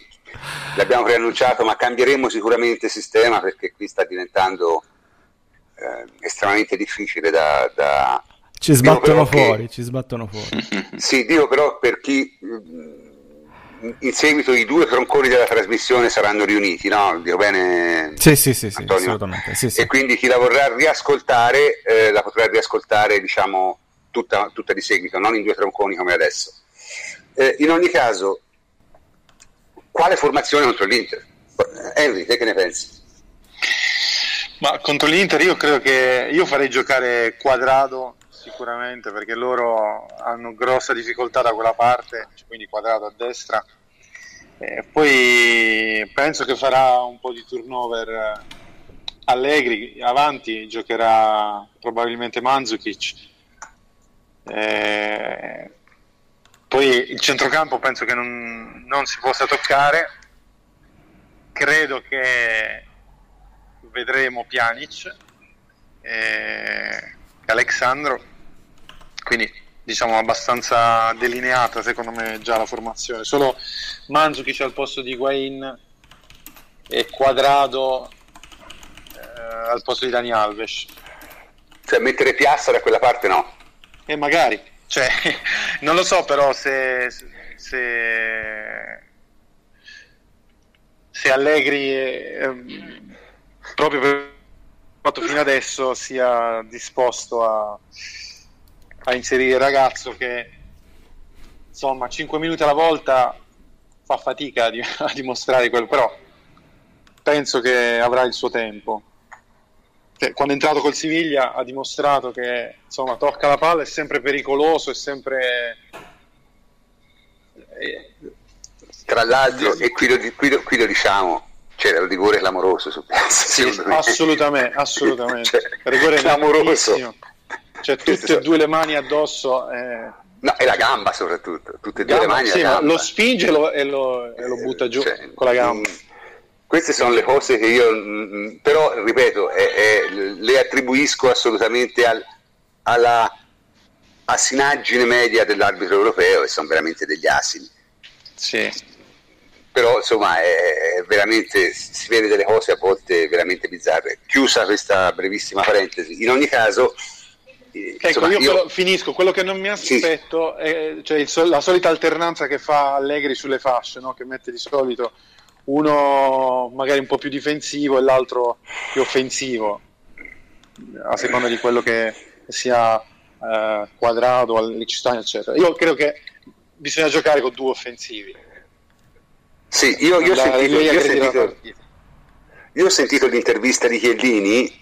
l'abbiamo preannunciato ma cambieremo sicuramente il sistema perché qui sta diventando eh, estremamente difficile da, da...
ci sbattono fuori che... ci sbattono fuori.
Sì dico però per chi in seguito i due tronconi della trasmissione saranno riuniti, no? Dico bene?
Sì, sì, sì, sì assolutamente. Sì, sì.
E quindi chi la vorrà riascoltare eh, la potrà riascoltare, diciamo, tutta, tutta, di seguito, non in due tronconi come adesso. Eh, in ogni caso, quale formazione contro l'Inter? Henry, te che ne pensi?
Ma contro l'Inter io credo che io farei giocare quadrado sicuramente perché loro hanno grossa difficoltà da quella parte, quindi quadrato a destra. E poi penso che farà un po' di turnover Allegri, avanti giocherà probabilmente Mandzukic. E poi il centrocampo penso che non, non si possa toccare credo che vedremo Pjanic e Alexandro, quindi diciamo abbastanza delineata secondo me già la formazione. Solo Mandzukic al posto di Guain e Quadrado eh, al posto di Dani Alves.
Cioè mettere Piazza da quella parte no.
E magari, cioè, non lo so però se, se, se Allegri eh, proprio per fatto fino adesso sia disposto a, a inserire il ragazzo che insomma 5 minuti alla volta fa fatica a, di- a dimostrare quello però penso che avrà il suo tempo quando è entrato col Siviglia ha dimostrato che insomma tocca la palla è sempre pericoloso è sempre eh,
Tra l'altro, e qui lo, qui lo- qui lo diciamo, c'era un rigore clamoroso su Piazza.
Sì, assolutamente, assolutamente.
Cioè,
rigore
clamoroso.
Cioè, tutte e due le mani addosso. eh,
No, e la gamba soprattutto, tutte e due le mani
sì,
la
ma
gamba.
lo spinge e lo, e lo- e lo butta giù
Cioè,
con la gamba.
mm, Queste sono le cose che io, mm, però ripeto, eh, eh, le attribuisco assolutamente al- alla assinaggine media dell'arbitro europeo e sono veramente degli asini.
Sì.
Però insomma è, è veramente, si vede delle cose a volte veramente bizzarre. Chiusa questa brevissima parentesi, in ogni caso...
Ecco, io,
io-
quello- finisco. Quello che non mi aspetto è cioè, sol- la solita alternanza che fa Allegri sulle fasce, no? che mette di solito uno magari un po' più difensivo e l'altro più offensivo, a seconda di quello che sia eh, quadrato, Liechtenstein, eccetera. Io credo che bisogna giocare con due offensivi.
Sì, io, io ho sentito, io ho sentito l'intervista di Chiellini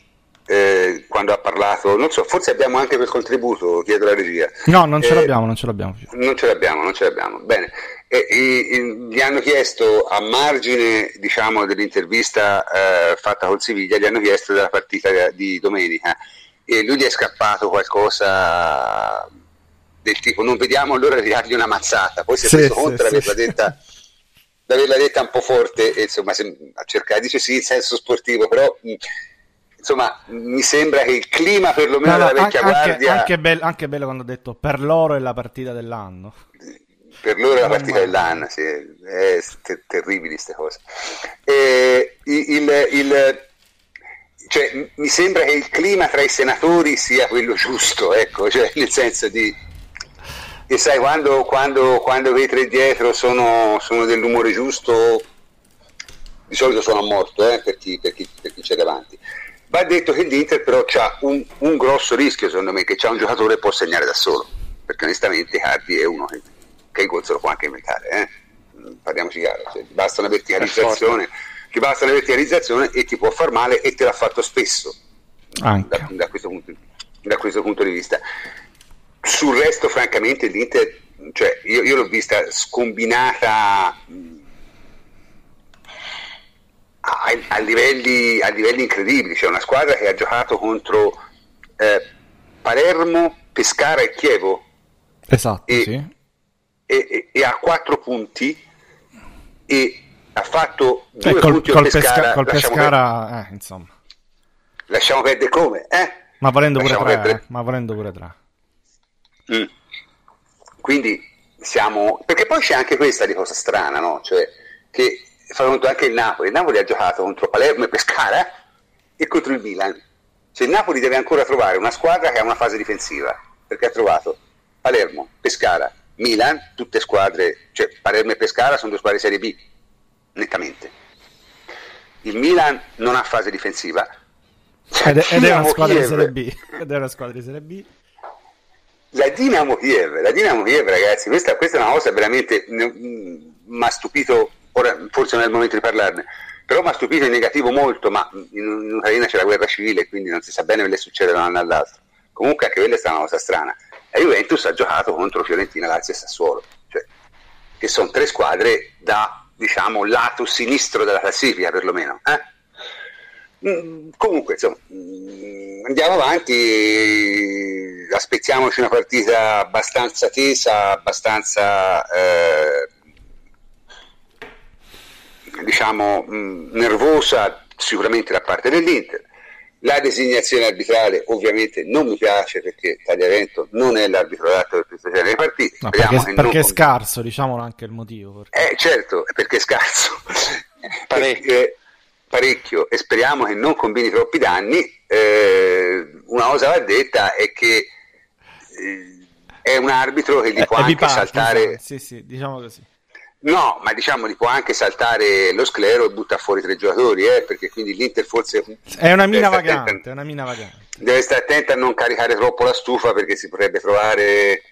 eh, quando ha parlato, non so, forse abbiamo anche quel contributo, chiedo la regia.
No, non ce
Eh,
l'abbiamo, non ce l'abbiamo più.
Non ce l'abbiamo, non ce l'abbiamo. Bene. E, e- gli hanno chiesto, a margine diciamo, dell'intervista eh, fatta col Siviglia, gli hanno chiesto della partita di domenica e lui gli è scappato qualcosa del tipo non vediamo l'ora di dargli una mazzata. Poi si è
Sì,
reso
sì,
conto
sì,
d'averla
sì.
detta d'averla detta un po' forte e insomma se- a cercare dice sì in senso sportivo però mh, insomma mi sembra che il clima perlomeno
No,
della vecchia
anche,
guardia
anche bello, anche bello quando ha detto per loro è la partita dell'anno.
per loro è la partita dell'anno, sì, è te- terribili queste cose. E il, il- cioè, mi sembra che il clima tra i senatori sia quello giusto, ecco, cioè, nel senso di... E sai, quando, quando, quando quei tre dietro sono, sono dell'umore giusto, di solito sono a morto eh, per, chi, per chi- per chi c'è davanti. Va detto che l'Inter però ha un, un grosso rischio, secondo me, che c'ha un giocatore che può segnare da solo, perché onestamente Cardi è uno che, che il gol se lo può anche inventare, eh? Mm, parliamoci chiaro, cioè, ti basta una verticalizzazione, ti basta una verticalizzazione e ti può far male e te l'ha fatto spesso da, da questo punto, da questo punto di vista. Sul resto, francamente, l'Inter, cioè, io, io l'ho vista scombinata mh, a, a livelli, a livelli incredibili. C'è una squadra che ha giocato contro eh, Palermo, Pescara e Chievo
Esatto,
E-
sì.
e, e- e ha quattro punti e ha fatto
E
due
col,
punti
col
Pescara.
Pesca- col Pescara, eh, insomma.
lasciamo perdere come? Eh?
Ma volendo pure tre, eh, ma volendo pure tre.
Mm. Quindi siamo. Perché poi c'è anche questa di cosa strana, no? Cioè, che fa conto anche il Napoli. Il Napoli ha giocato contro Palermo e Pescara e contro il Milan. Cioè, il Napoli deve ancora trovare una squadra che ha una fase difensiva. Perché ha trovato Palermo, Pescara, Milan, tutte squadre, cioè Palermo e Pescara sono due squadre di Serie B, nettamente. Il Milan non ha fase difensiva.
Ed, è- ed è una squadra di
Kiev-
Serie B. Ed è una squadra di Serie B.
La Dinamo Kiev, la Dinamo Kiev, ragazzi, questa, questa è una cosa veramente mi ha stupito, ora forse non è il momento di parlarne, però mi ha stupito in negativo molto, ma in, in Ucraina c'è la guerra civile, quindi non si sa bene che succede da un anno all'altro. Comunque anche quella è stata una cosa strana. La Juventus ha giocato contro Fiorentina, Lazio e Sassuolo, cioè, che sono tre squadre da, diciamo, lato sinistro della classifica perlomeno. Eh? Mm, Comunque, insomma, mm, andiamo avanti, aspettiamoci una partita abbastanza tesa, abbastanza, eh, diciamo, mh, nervosa sicuramente da parte dell'Inter. La designazione arbitrale ovviamente non mi piace perché Tagliavento non è l'arbitro adatto per questo genere di partiti.
No, perché, perché è scarso, diciamolo anche il motivo.
Perché... Eh, certo, perché è scarso. parecchio. parecchio e speriamo che non combini troppi danni. Eh, una cosa va detta è che eh, è un arbitro che gli può anche parte, saltare...
Sì, sì, diciamo così
No, ma diciamo gli può anche saltare lo sclero e butta fuori tre giocatori, eh, perché quindi l'Inter forse...
È una mina vagante, è una mina vagante.
Deve stare attento a non caricare troppo la stufa perché si potrebbe trovare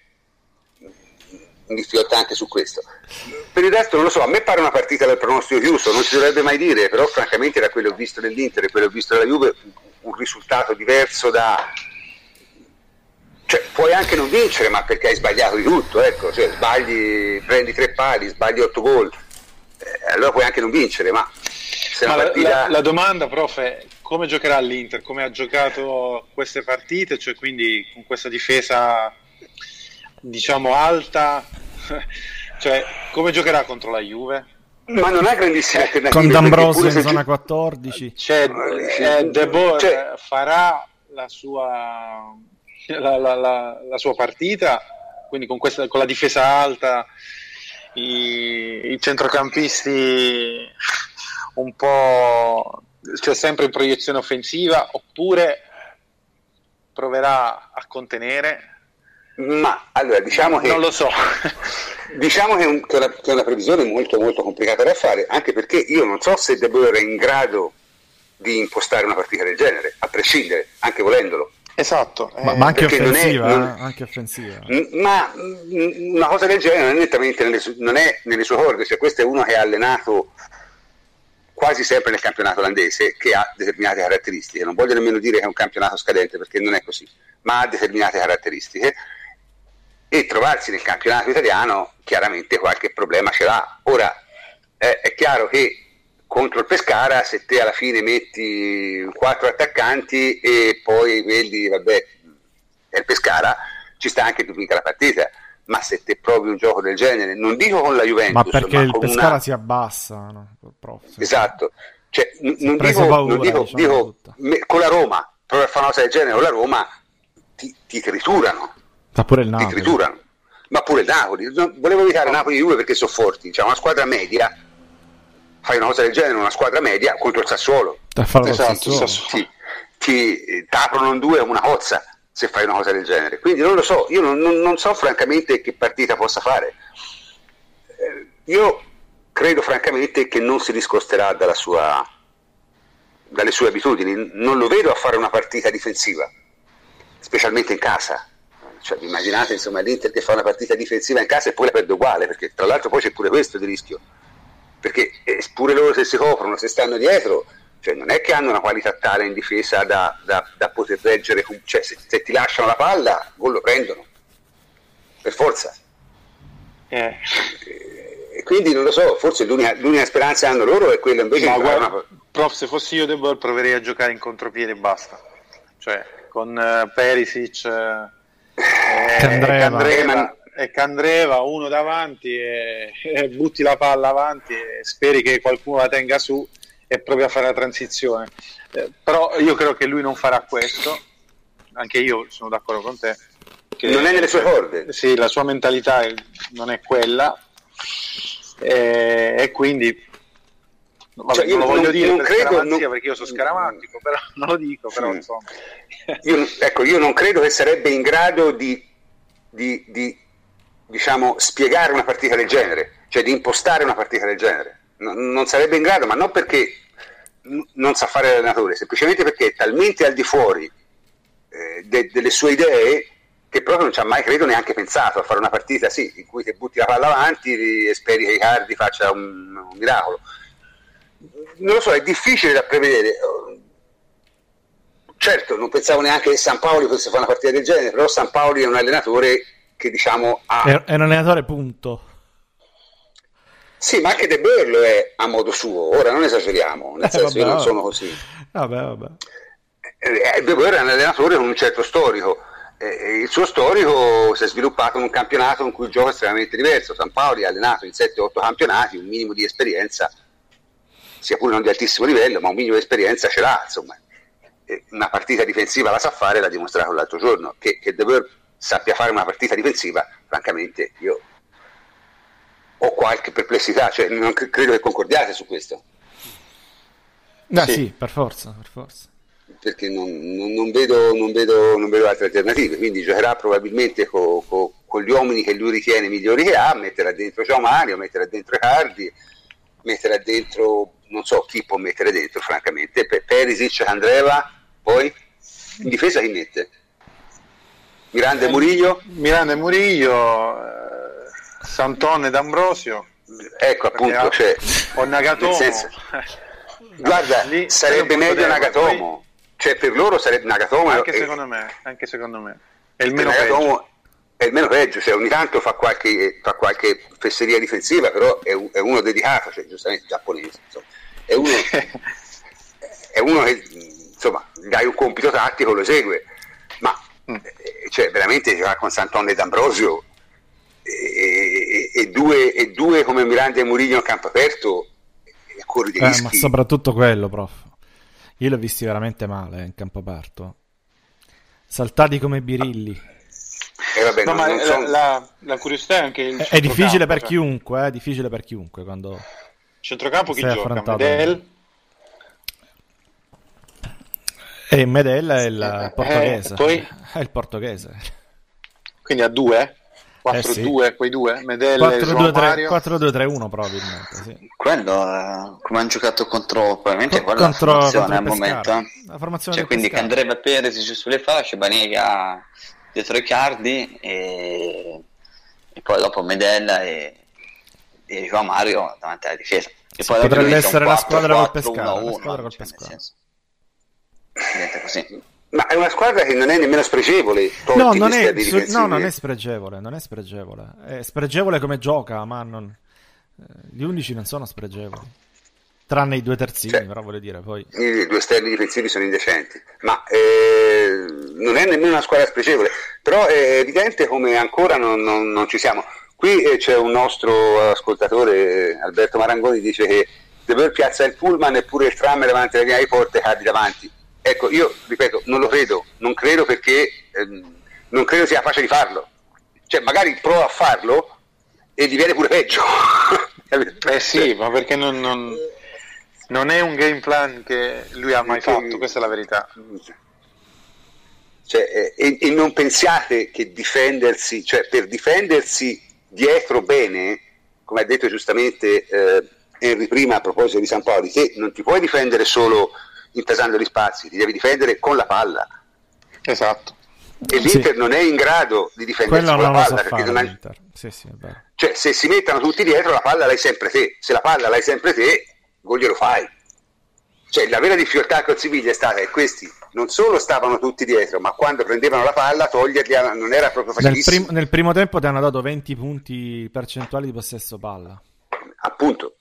in difficoltà anche su questo. Per il resto non lo so, a me pare una partita del pronostico chiuso, non si dovrebbe mai dire, però francamente da quello che ho visto dell'Inter e quello che ho visto della Juve un risultato diverso da, cioè, puoi anche non vincere, ma perché hai sbagliato di tutto, ecco, cioè, sbagli, prendi tre pali, sbagli otto gol, eh, allora puoi anche non vincere, ma
se ma partita... la, la, domanda, prof, è come giocherà l'Inter, come ha giocato queste partite, cioè quindi con questa difesa diciamo alta, cioè come giocherà contro la Juve?
Ma non ha grandissime
eh, alternative. Con D'Ambrosio in zona 14.
Cioè, eh, De Boer cioè... farà la sua la, la, la, la sua partita, quindi con, questa, con la difesa alta, i, i centrocampisti un po' cioè sempre in proiezione offensiva oppure proverà a contenere?
Ma allora diciamo che
non lo so.
diciamo che è, un, che, è una, che è, una, previsione molto molto complicata da fare anche perché io non so se De Boer è in grado di impostare una partita del genere a prescindere anche volendolo
Esatto,
ma, eh, ma anche, offensiva, non è, non, anche, offensiva,
Ma una cosa del genere non è nettamente nelle, non è nelle sue corde, cioè questo è uno che ha allenato quasi sempre nel campionato olandese che ha determinate caratteristiche. Non voglio nemmeno dire che è un campionato scadente perché non è così, ma ha determinate caratteristiche e trovarsi nel campionato italiano chiaramente qualche problema ce l'ha. Ora eh, è chiaro che contro il Pescara se te alla fine metti quattro attaccanti e poi quelli, vabbè, è il Pescara, ci sta anche duplica la partita. Ma se te provi un gioco del genere, non dico con la Juventus,
ma perché
ma
il Pescara una... si abbassa, no?
Prof, esatto. Cioè, n- non, dico, paura, non dico, diciamo dico me, con la Roma, provi a fare una cosa del genere con la Roma, ti, ti triturano.
Ma pure il Napoli.
Ti triturano. Ma pure il Napoli. Volevo evitare Napoli e Juve perché sono forti. Cioè, una squadra media fai una cosa del genere in una squadra media contro il Sassuolo.
Esatto, Sassuolo.
Ti, ti, ti aprono in due una cozza se fai una cosa del genere. Quindi non lo so, io non, non, non so francamente che partita possa fare. Eh, io credo francamente che non si discosterà sua, dalle sue abitudini, non lo vedo a fare una partita difensiva, specialmente in casa. Cioè, immaginate insomma l'Inter che fa una partita difensiva in casa e poi la perde uguale, perché tra l'altro poi c'è pure questo di rischio perché eh, pure loro se si coprono, se stanno dietro, cioè non è che hanno una qualità tale in difesa da, da, da poter reggere, cioè se, se, ti lasciano la palla, gol lo prendono, per forza. Eh. E quindi non lo so, forse l'unica, l'unica speranza che hanno loro è quella invece
no, di guarda, una... Prof, se fossi io De Boer proverei a giocare in contropiede e basta. Cioè, con uh, Perisic... Uh,
Candreva. Candreva
e Candreva uno davanti e, e, butti la palla avanti e speri che qualcuno la tenga su e provi a fare la transizione. Eh, però io credo che lui non farà questo, anche io sono d'accordo con te.
non è nelle sue corde.
Sì, la sua mentalità non è quella e, e quindi Vabbè, cioè, non lo voglio non, dire non per credo, non... perché io sono scaramantico, però non lo dico, però sì. insomma.
Io, ecco, io non credo che sarebbe in grado di, di, di diciamo, spiegare una partita del genere, cioè di impostare una partita del genere. Non, non sarebbe in grado, ma non perché non sa fare l'allenatore, semplicemente perché è talmente al di fuori eh, de, delle sue idee che proprio non ci ha mai, credo, neanche pensato a fare una partita sì, in cui ti butti la palla avanti e speri che Icardi faccia un, un miracolo. Non lo so, è difficile da prevedere. Certo, non pensavo neanche che San Paolo potesse fare una partita del genere, però San Paolo è un allenatore che diciamo ha...
È un allenatore punto.
Sì, ma anche De Boer lo è a modo suo, ora non esageriamo, nel eh, senso vabbè, io non sono così.
Vabbè, vabbè.
Eh, De Boer è un allenatore con un certo storico, eh, il suo storico si è sviluppato in un campionato in cui il gioco è estremamente diverso. San Paolo ha allenato in 7-8 campionati, un minimo di esperienza sia pure non di altissimo livello, ma un minimo di esperienza ce l'ha, insomma. Una partita difensiva la sa fare, l'ha dimostrato l'altro giorno, che, che De Boer sappia fare una partita difensiva, francamente io ho qualche perplessità, cioè non cre- credo che concordiate su questo.
Ah, sì. sì, per forza, per forza.
Perché non, non, non, vedo, non, vedo, non vedo altre alternative, quindi giocherà probabilmente co, co, con gli uomini che lui ritiene migliori che ha, metterà dentro Gio Mario, metterà dentro Cardi, metterà dentro, non so chi può mettere dentro francamente, Perisic, Andreva, poi in difesa chi mette? Miranda e Muriglio?
Miranda e Muriglio, eh, Santone D'Ambrosio.
Ecco appunto, cioè,
o Nagatomo. Senso,
guarda, Lì sarebbe meglio Nagatomo. Poi... Cioè per loro sarebbe Nagatomo.
Anche e... secondo me, anche secondo me. È il meno peggio
è il meno peggio, cioè ogni tanto fa qualche, fa qualche fesseria difensiva, però è, è, uno dedicato, cioè giustamente giapponese, insomma. È, uno, è uno che insomma, dai un compito tattico, lo esegue, ma mm. eh, cioè, veramente giocare con Sant'Onne D'Ambrosio e, e, e, due, e, due, come Miranda e Murillo in campo aperto corri di
eh, ma soprattutto quello, prof. Io l'ho visti veramente male in campo aperto. Saltati come birilli.
Eh, vabbè, no, ma so... la, la, curiosità è anche il
È difficile per cioè... chiunque, è eh, difficile per chiunque quando
Centrocampo chi gioca? Medel?
E Medel è il eh, portoghese. Eh, poi... È il portoghese.
Quindi a due? 4-2, eh sì. quei due? Medel 4-2-3-1
probabilmente, sì.
Quello, uh, come hanno giocato contro, probabilmente quella contro, la formazione al momento. La formazione cioè, quindi che andrebbe a Perez sulle fasce, Banega dietro Riccardi e, e poi dopo Medella e, e Joao Mario davanti alla difesa.
Sì, potrebbe essere 4, la squadra 4, col Pescara. 1, 1, la squadra col cioè, Pescara.
Diventa così. Ma è una squadra che non è nemmeno spregevole.
No, non è, su, no, non è spregevole, non è spregevole. È spregevole come gioca, ma non... Eh, gli 11 non sono spregevoli. Tranne i due terzini, cioè, però voglio dire poi...
I due esterni difensivi sono indecenti, ma eh, non è nemmeno una squadra spregevole, però è evidente come ancora non, non, non ci siamo. Qui eh, c'è un nostro ascoltatore, Alberto Marangoni, dice che De Boer piazza il pullman eppure il tram davanti alle mie porte cadi davanti. Ecco, io ripeto, non lo credo, non credo perché ehm, non credo sia facile di farlo. Cioè, magari prova a farlo e gli viene pure peggio.
eh sì, ma perché non... non non è un game plan che lui ha mai fatto, questa è la verità.
Cioè, eh, e, e, non pensiate che difendersi, cioè per difendersi dietro bene, come ha detto giustamente eh, Henry prima a proposito di San Paolo, te non ti puoi difendere solo intasando gli spazi, ti devi difendere con la palla.
Esatto.
E l'Inter sì. non è in grado di difendersi
Quello
con la palla.
Perché non
è... sì, sì, cioè, se si mettono tutti dietro, la palla l'hai sempre te. Se la palla l'hai sempre te, gol glielo fai. Cioè, la vera difficoltà con Siviglia è stata che questi non solo stavano tutti dietro, ma quando prendevano la palla toglierli non era proprio facilissimo.
Nel, prim- nel primo tempo ti hanno dato 20 punti percentuali di possesso palla.
Appunto,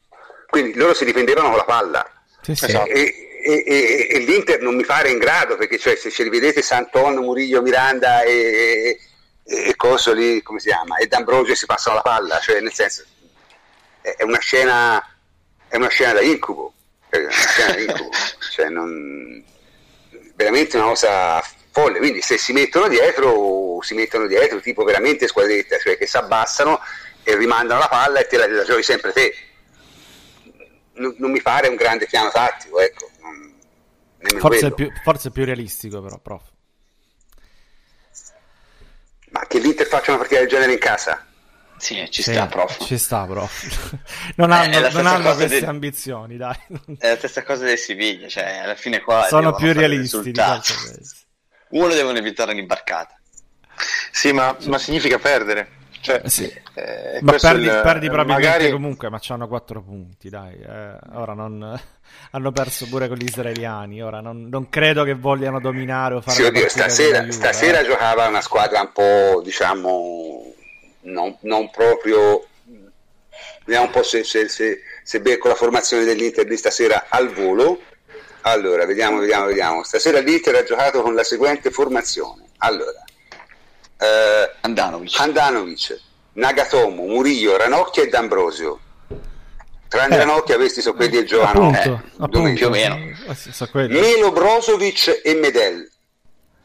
quindi loro si difendevano con la palla.
Sì, sì. Esatto.
E, e, e, e, l'Inter non mi pare in grado, perché cioè, se ci rivedete Santon, Murillo, Miranda e, e, Coso lì, come si chiama, e D'Ambrosio si passano la palla, cioè nel senso è una scena, è una scena da incubo cioè, non... veramente una cosa folle. Quindi se si mettono dietro, si mettono dietro tipo veramente squadretta, cioè che si abbassano e rimandano la palla e te la, la giochi sempre te. Non, non, mi pare un grande piano tattico, ecco.
Forse è, più, forse è più realistico però, prof.
Ma che l'Inter faccia una partita del genere in casa?
Sì, ci sì, sta, prof.
Ci sta, prof. Non hanno, non hanno queste de... ambizioni, dai.
È la stessa cosa del Siviglia, cioè alla fine qua
sono più realisti di
Uno devono evitare un'imbarcata.
Sì, ma, ma significa perdere. Cioè,
eh, sì. eh, ma perdi, il, perdi probabilmente magari... comunque, ma c'hanno 4 punti, dai. Eh, ora non... hanno perso pure con gli israeliani, ora non, non credo che vogliano dominare o fare...
Sì, oddio, stasera, stasera eh. giocava una squadra un po', diciamo non, non proprio vediamo un po' se, se, se, se becco la formazione dell'Inter di stasera al volo allora vediamo vediamo vediamo stasera l'Inter ha giocato con la seguente formazione allora
eh, Andanovic.
Andanovic Nagatomo, Murillo, Ranocchia e D'Ambrosio Tranne
Eh.
Ranocchia, questi sono quelli che giocano.
appunto,
eh,
appunto.
più o meno.
Milo Brozovic e Medel.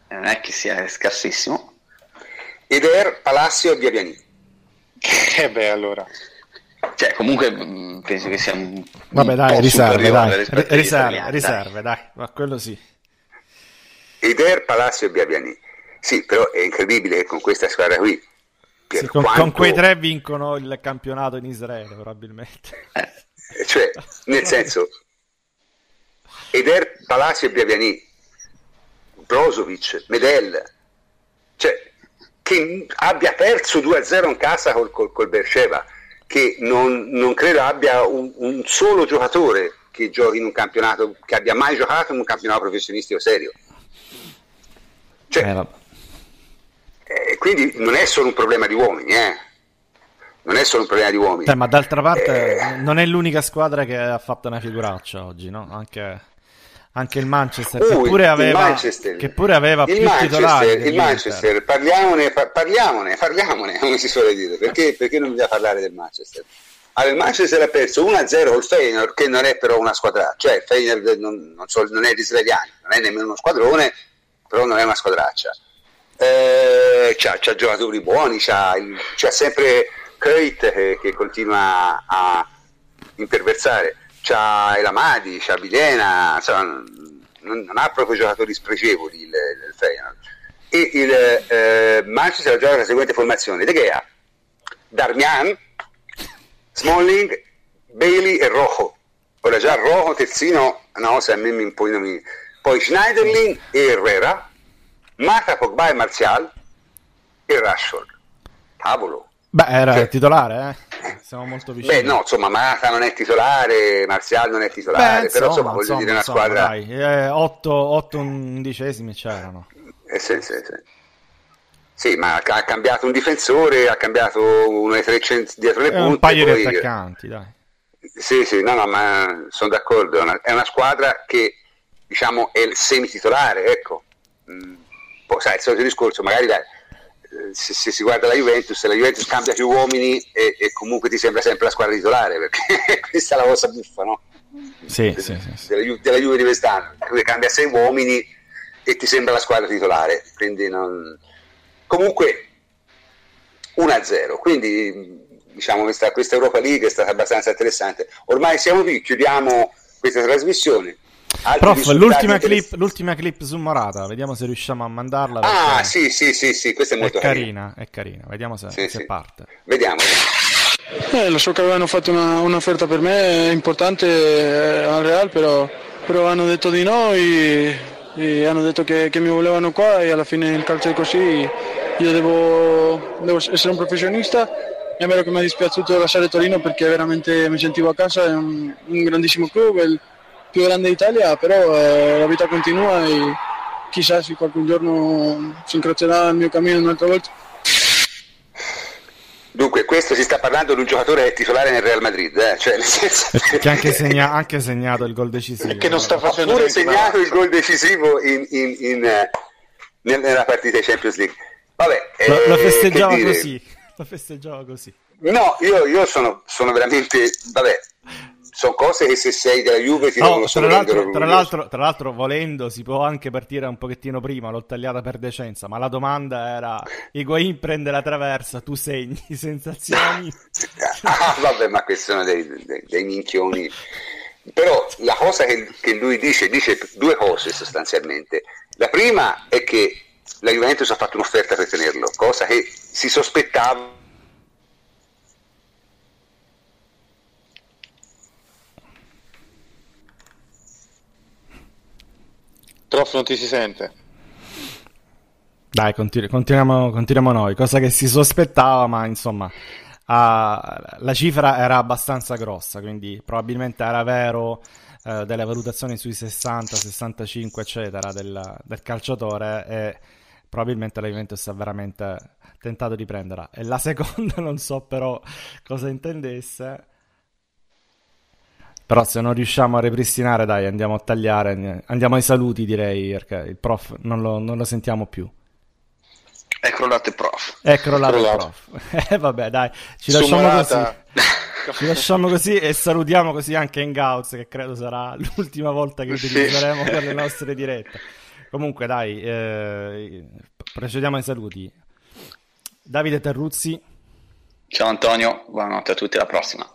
Non è che sia scarsissimo.
Eder, Palacio e Biabiani.
Eh beh, allora.
Cioè, comunque mh, penso che sia un,
Vabbè, dai,
po'
riserve, dai. riserve, riserve, dai. Ma quello sì.
Eder, Palacio e Biabiani. Sì, però è incredibile che con questa squadra qui, per
Sì, con,
quanto-
con quei tre vincono il campionato in Israele, probabilmente.
Eh,
cioè, nel senso, Eder, Palacio e Biabiani, Brozovic, Medel, cioè, che abbia perso 2-0 in casa col, col, col Berceva, che non, non credo abbia un, un solo giocatore che giochi in un campionato, che abbia mai giocato in un campionato professionistico serio. Cioè,
Eh.
Eh, quindi non è solo un problema di uomini, eh. Non è solo un problema di uomini.
Cioè, ma d'altra parte
Eh.
non è l'unica squadra che ha fatto una figuraccia oggi, no? Anche, anche il Manchester,
Uh,
che pure aveva,
Manchester.
che pure aveva
il
più
Manchester, il. Manchester, parliamone, pa- parliamone, parliamone, come si suole dire, perché, perché non bisogna parlare del Manchester? Allora, il Manchester ha perso 1-0 col Feyenoord, che non è però una squadra, cioè il Feyenoord non, non, so- non è gli israeliani, non è nemmeno uno squadrone, però non è una squadraccia. Eh, c'ha, giocatori buoni, c'ha, sempre Kate che, che continua a imperversare, c'ha Elamadi, c'ha Vilena, insomma, non, non ha proprio giocatori spregevoli il, il Feyenoord. E il eh, Manchester gioca la seguente formazione: De Gea, Darmian, Smalling, Bailey e Rojo. Ora già Rojo, terzino, una cosa a me mi impone. Poi Schneiderlin e Herrera, Mata, Pogba e Martial e Rashford. Cavolo.
Beh, era
Cioè-
il titolare, eh? Siamo molto vicini.
Beh, no, insomma, Mata non è titolare, Martial non è titolare,
Beh,
però insomma, voglio dire, una squadra.
Dai, eh, 8, 8 undicesimi c'erano.
Eh, sì, sì, sì. Sì, ma ha cambiato un difensore, ha cambiato uno dei tre cent- dietro le punte.
un paio di attaccanti, dai.
Sì, sì, no, no, ma sono d'accordo. È una, è una squadra che, diciamo, è il semititolare, ecco. Mm, sai, il solito discorso, magari dai, eh, se, se si guarda la Juventus, la Juventus cambia più uomini e, e comunque ti sembra sempre la squadra titolare, perché questa è la cosa buffa, no?
Sì, sì, sì, sì.
Della, Ju- della Juve di quest'anno, cambia sei uomini e ti sembra la squadra titolare, quindi non... Comunque 1-0, quindi diciamo questa, questa Europa League è stata abbastanza interessante. Ormai siamo qui, chiudiamo questa trasmissione. Altri
Prof, l'ultima clip, l'ultima clip su Morata, vediamo se riusciamo a mandarla.
Ah, sì, sì, sì, sì, questa è
è
molto
carina, è carina. Vediamo se,
Sì,
se
sì.
parte.
Vediamo.
Eh, lo so che avevano fatto una, un'offerta per me importante eh, al Real, però, però hanno detto di no e, e hanno detto che, che mi volevano qua e alla fine il calcio è così, io devo, devo essere un professionista. È vero che mi è dispiaciuto lasciare Torino perché veramente mi sentivo a casa, è un, un grandissimo club, è il più grande d'Italia, però eh, la vita continua e chissà se qualche giorno si incrocerà il mio cammino un'altra volta.
Dunque, questo si sta parlando di un giocatore titolare nel Real Madrid, eh? cioè, nel senso...
Che ha anche, segna- anche segnato il gol decisivo.
Che non sta
ha
facendo
pure segnato il gol decisivo in, in- in, eh, nel- nella partita di Champions League. Vabbè,
Lo,
eh,
lo festeggiava
che dire.
così. Lo festeggiava così.
No, io, io sono, sono veramente. Vabbè, sono cose che se sei della Juve ti
Oh,
devono
tra,
solo
l'altro, tra, l'altro, tra l'altro, volendo, si può anche partire un pochettino prima. L'ho tagliata per decenza. Ma la domanda era: Higuain prende la traversa, tu segni sensazioni.
Ah, vabbè, ma questi sono dei, dei- dei minchioni. Però la cosa che, che lui dice, dice due cose sostanzialmente. La prima è che la Juventus ha fatto un'offerta per tenerlo, cosa che si sospettava.
Prof non ti si sente.
Dai, continu- continuiamo, continuiamo noi. Cosa che si sospettava, ma insomma, ah, la cifra era abbastanza grossa. Quindi probabilmente era vero eh, delle valutazioni sui 60, 65, eccetera, del, del calciatore. E probabilmente la Juventus ha veramente tentato di prenderla. E la seconda, non so però cosa intendesse. Però se non riusciamo a ripristinare, dai, andiamo a tagliare, andiamo ai saluti, direi, perché il prof non lo, non lo sentiamo più.
È crollato il prof.
È crollato il prof. Eh, vabbè, dai, ci lasciamo
Morata-
così. Ci lasciamo così e salutiamo così anche Hangouts, che credo sarà l'ultima volta che utilizzeremo sì. per le nostre dirette. Comunque, dai, eh, procediamo ai saluti. Davide Terruzzi.
Ciao Antonio, buonanotte a tutti, alla prossima.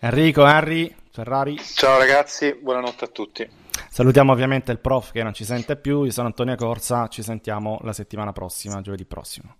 Enrico, Henry, Ferrari.
Ciao ragazzi, buonanotte a tutti.
Salutiamo ovviamente il prof che non ci sente più, io sono Antonio Corsa, ci sentiamo la settimana prossima, giovedì prossimo.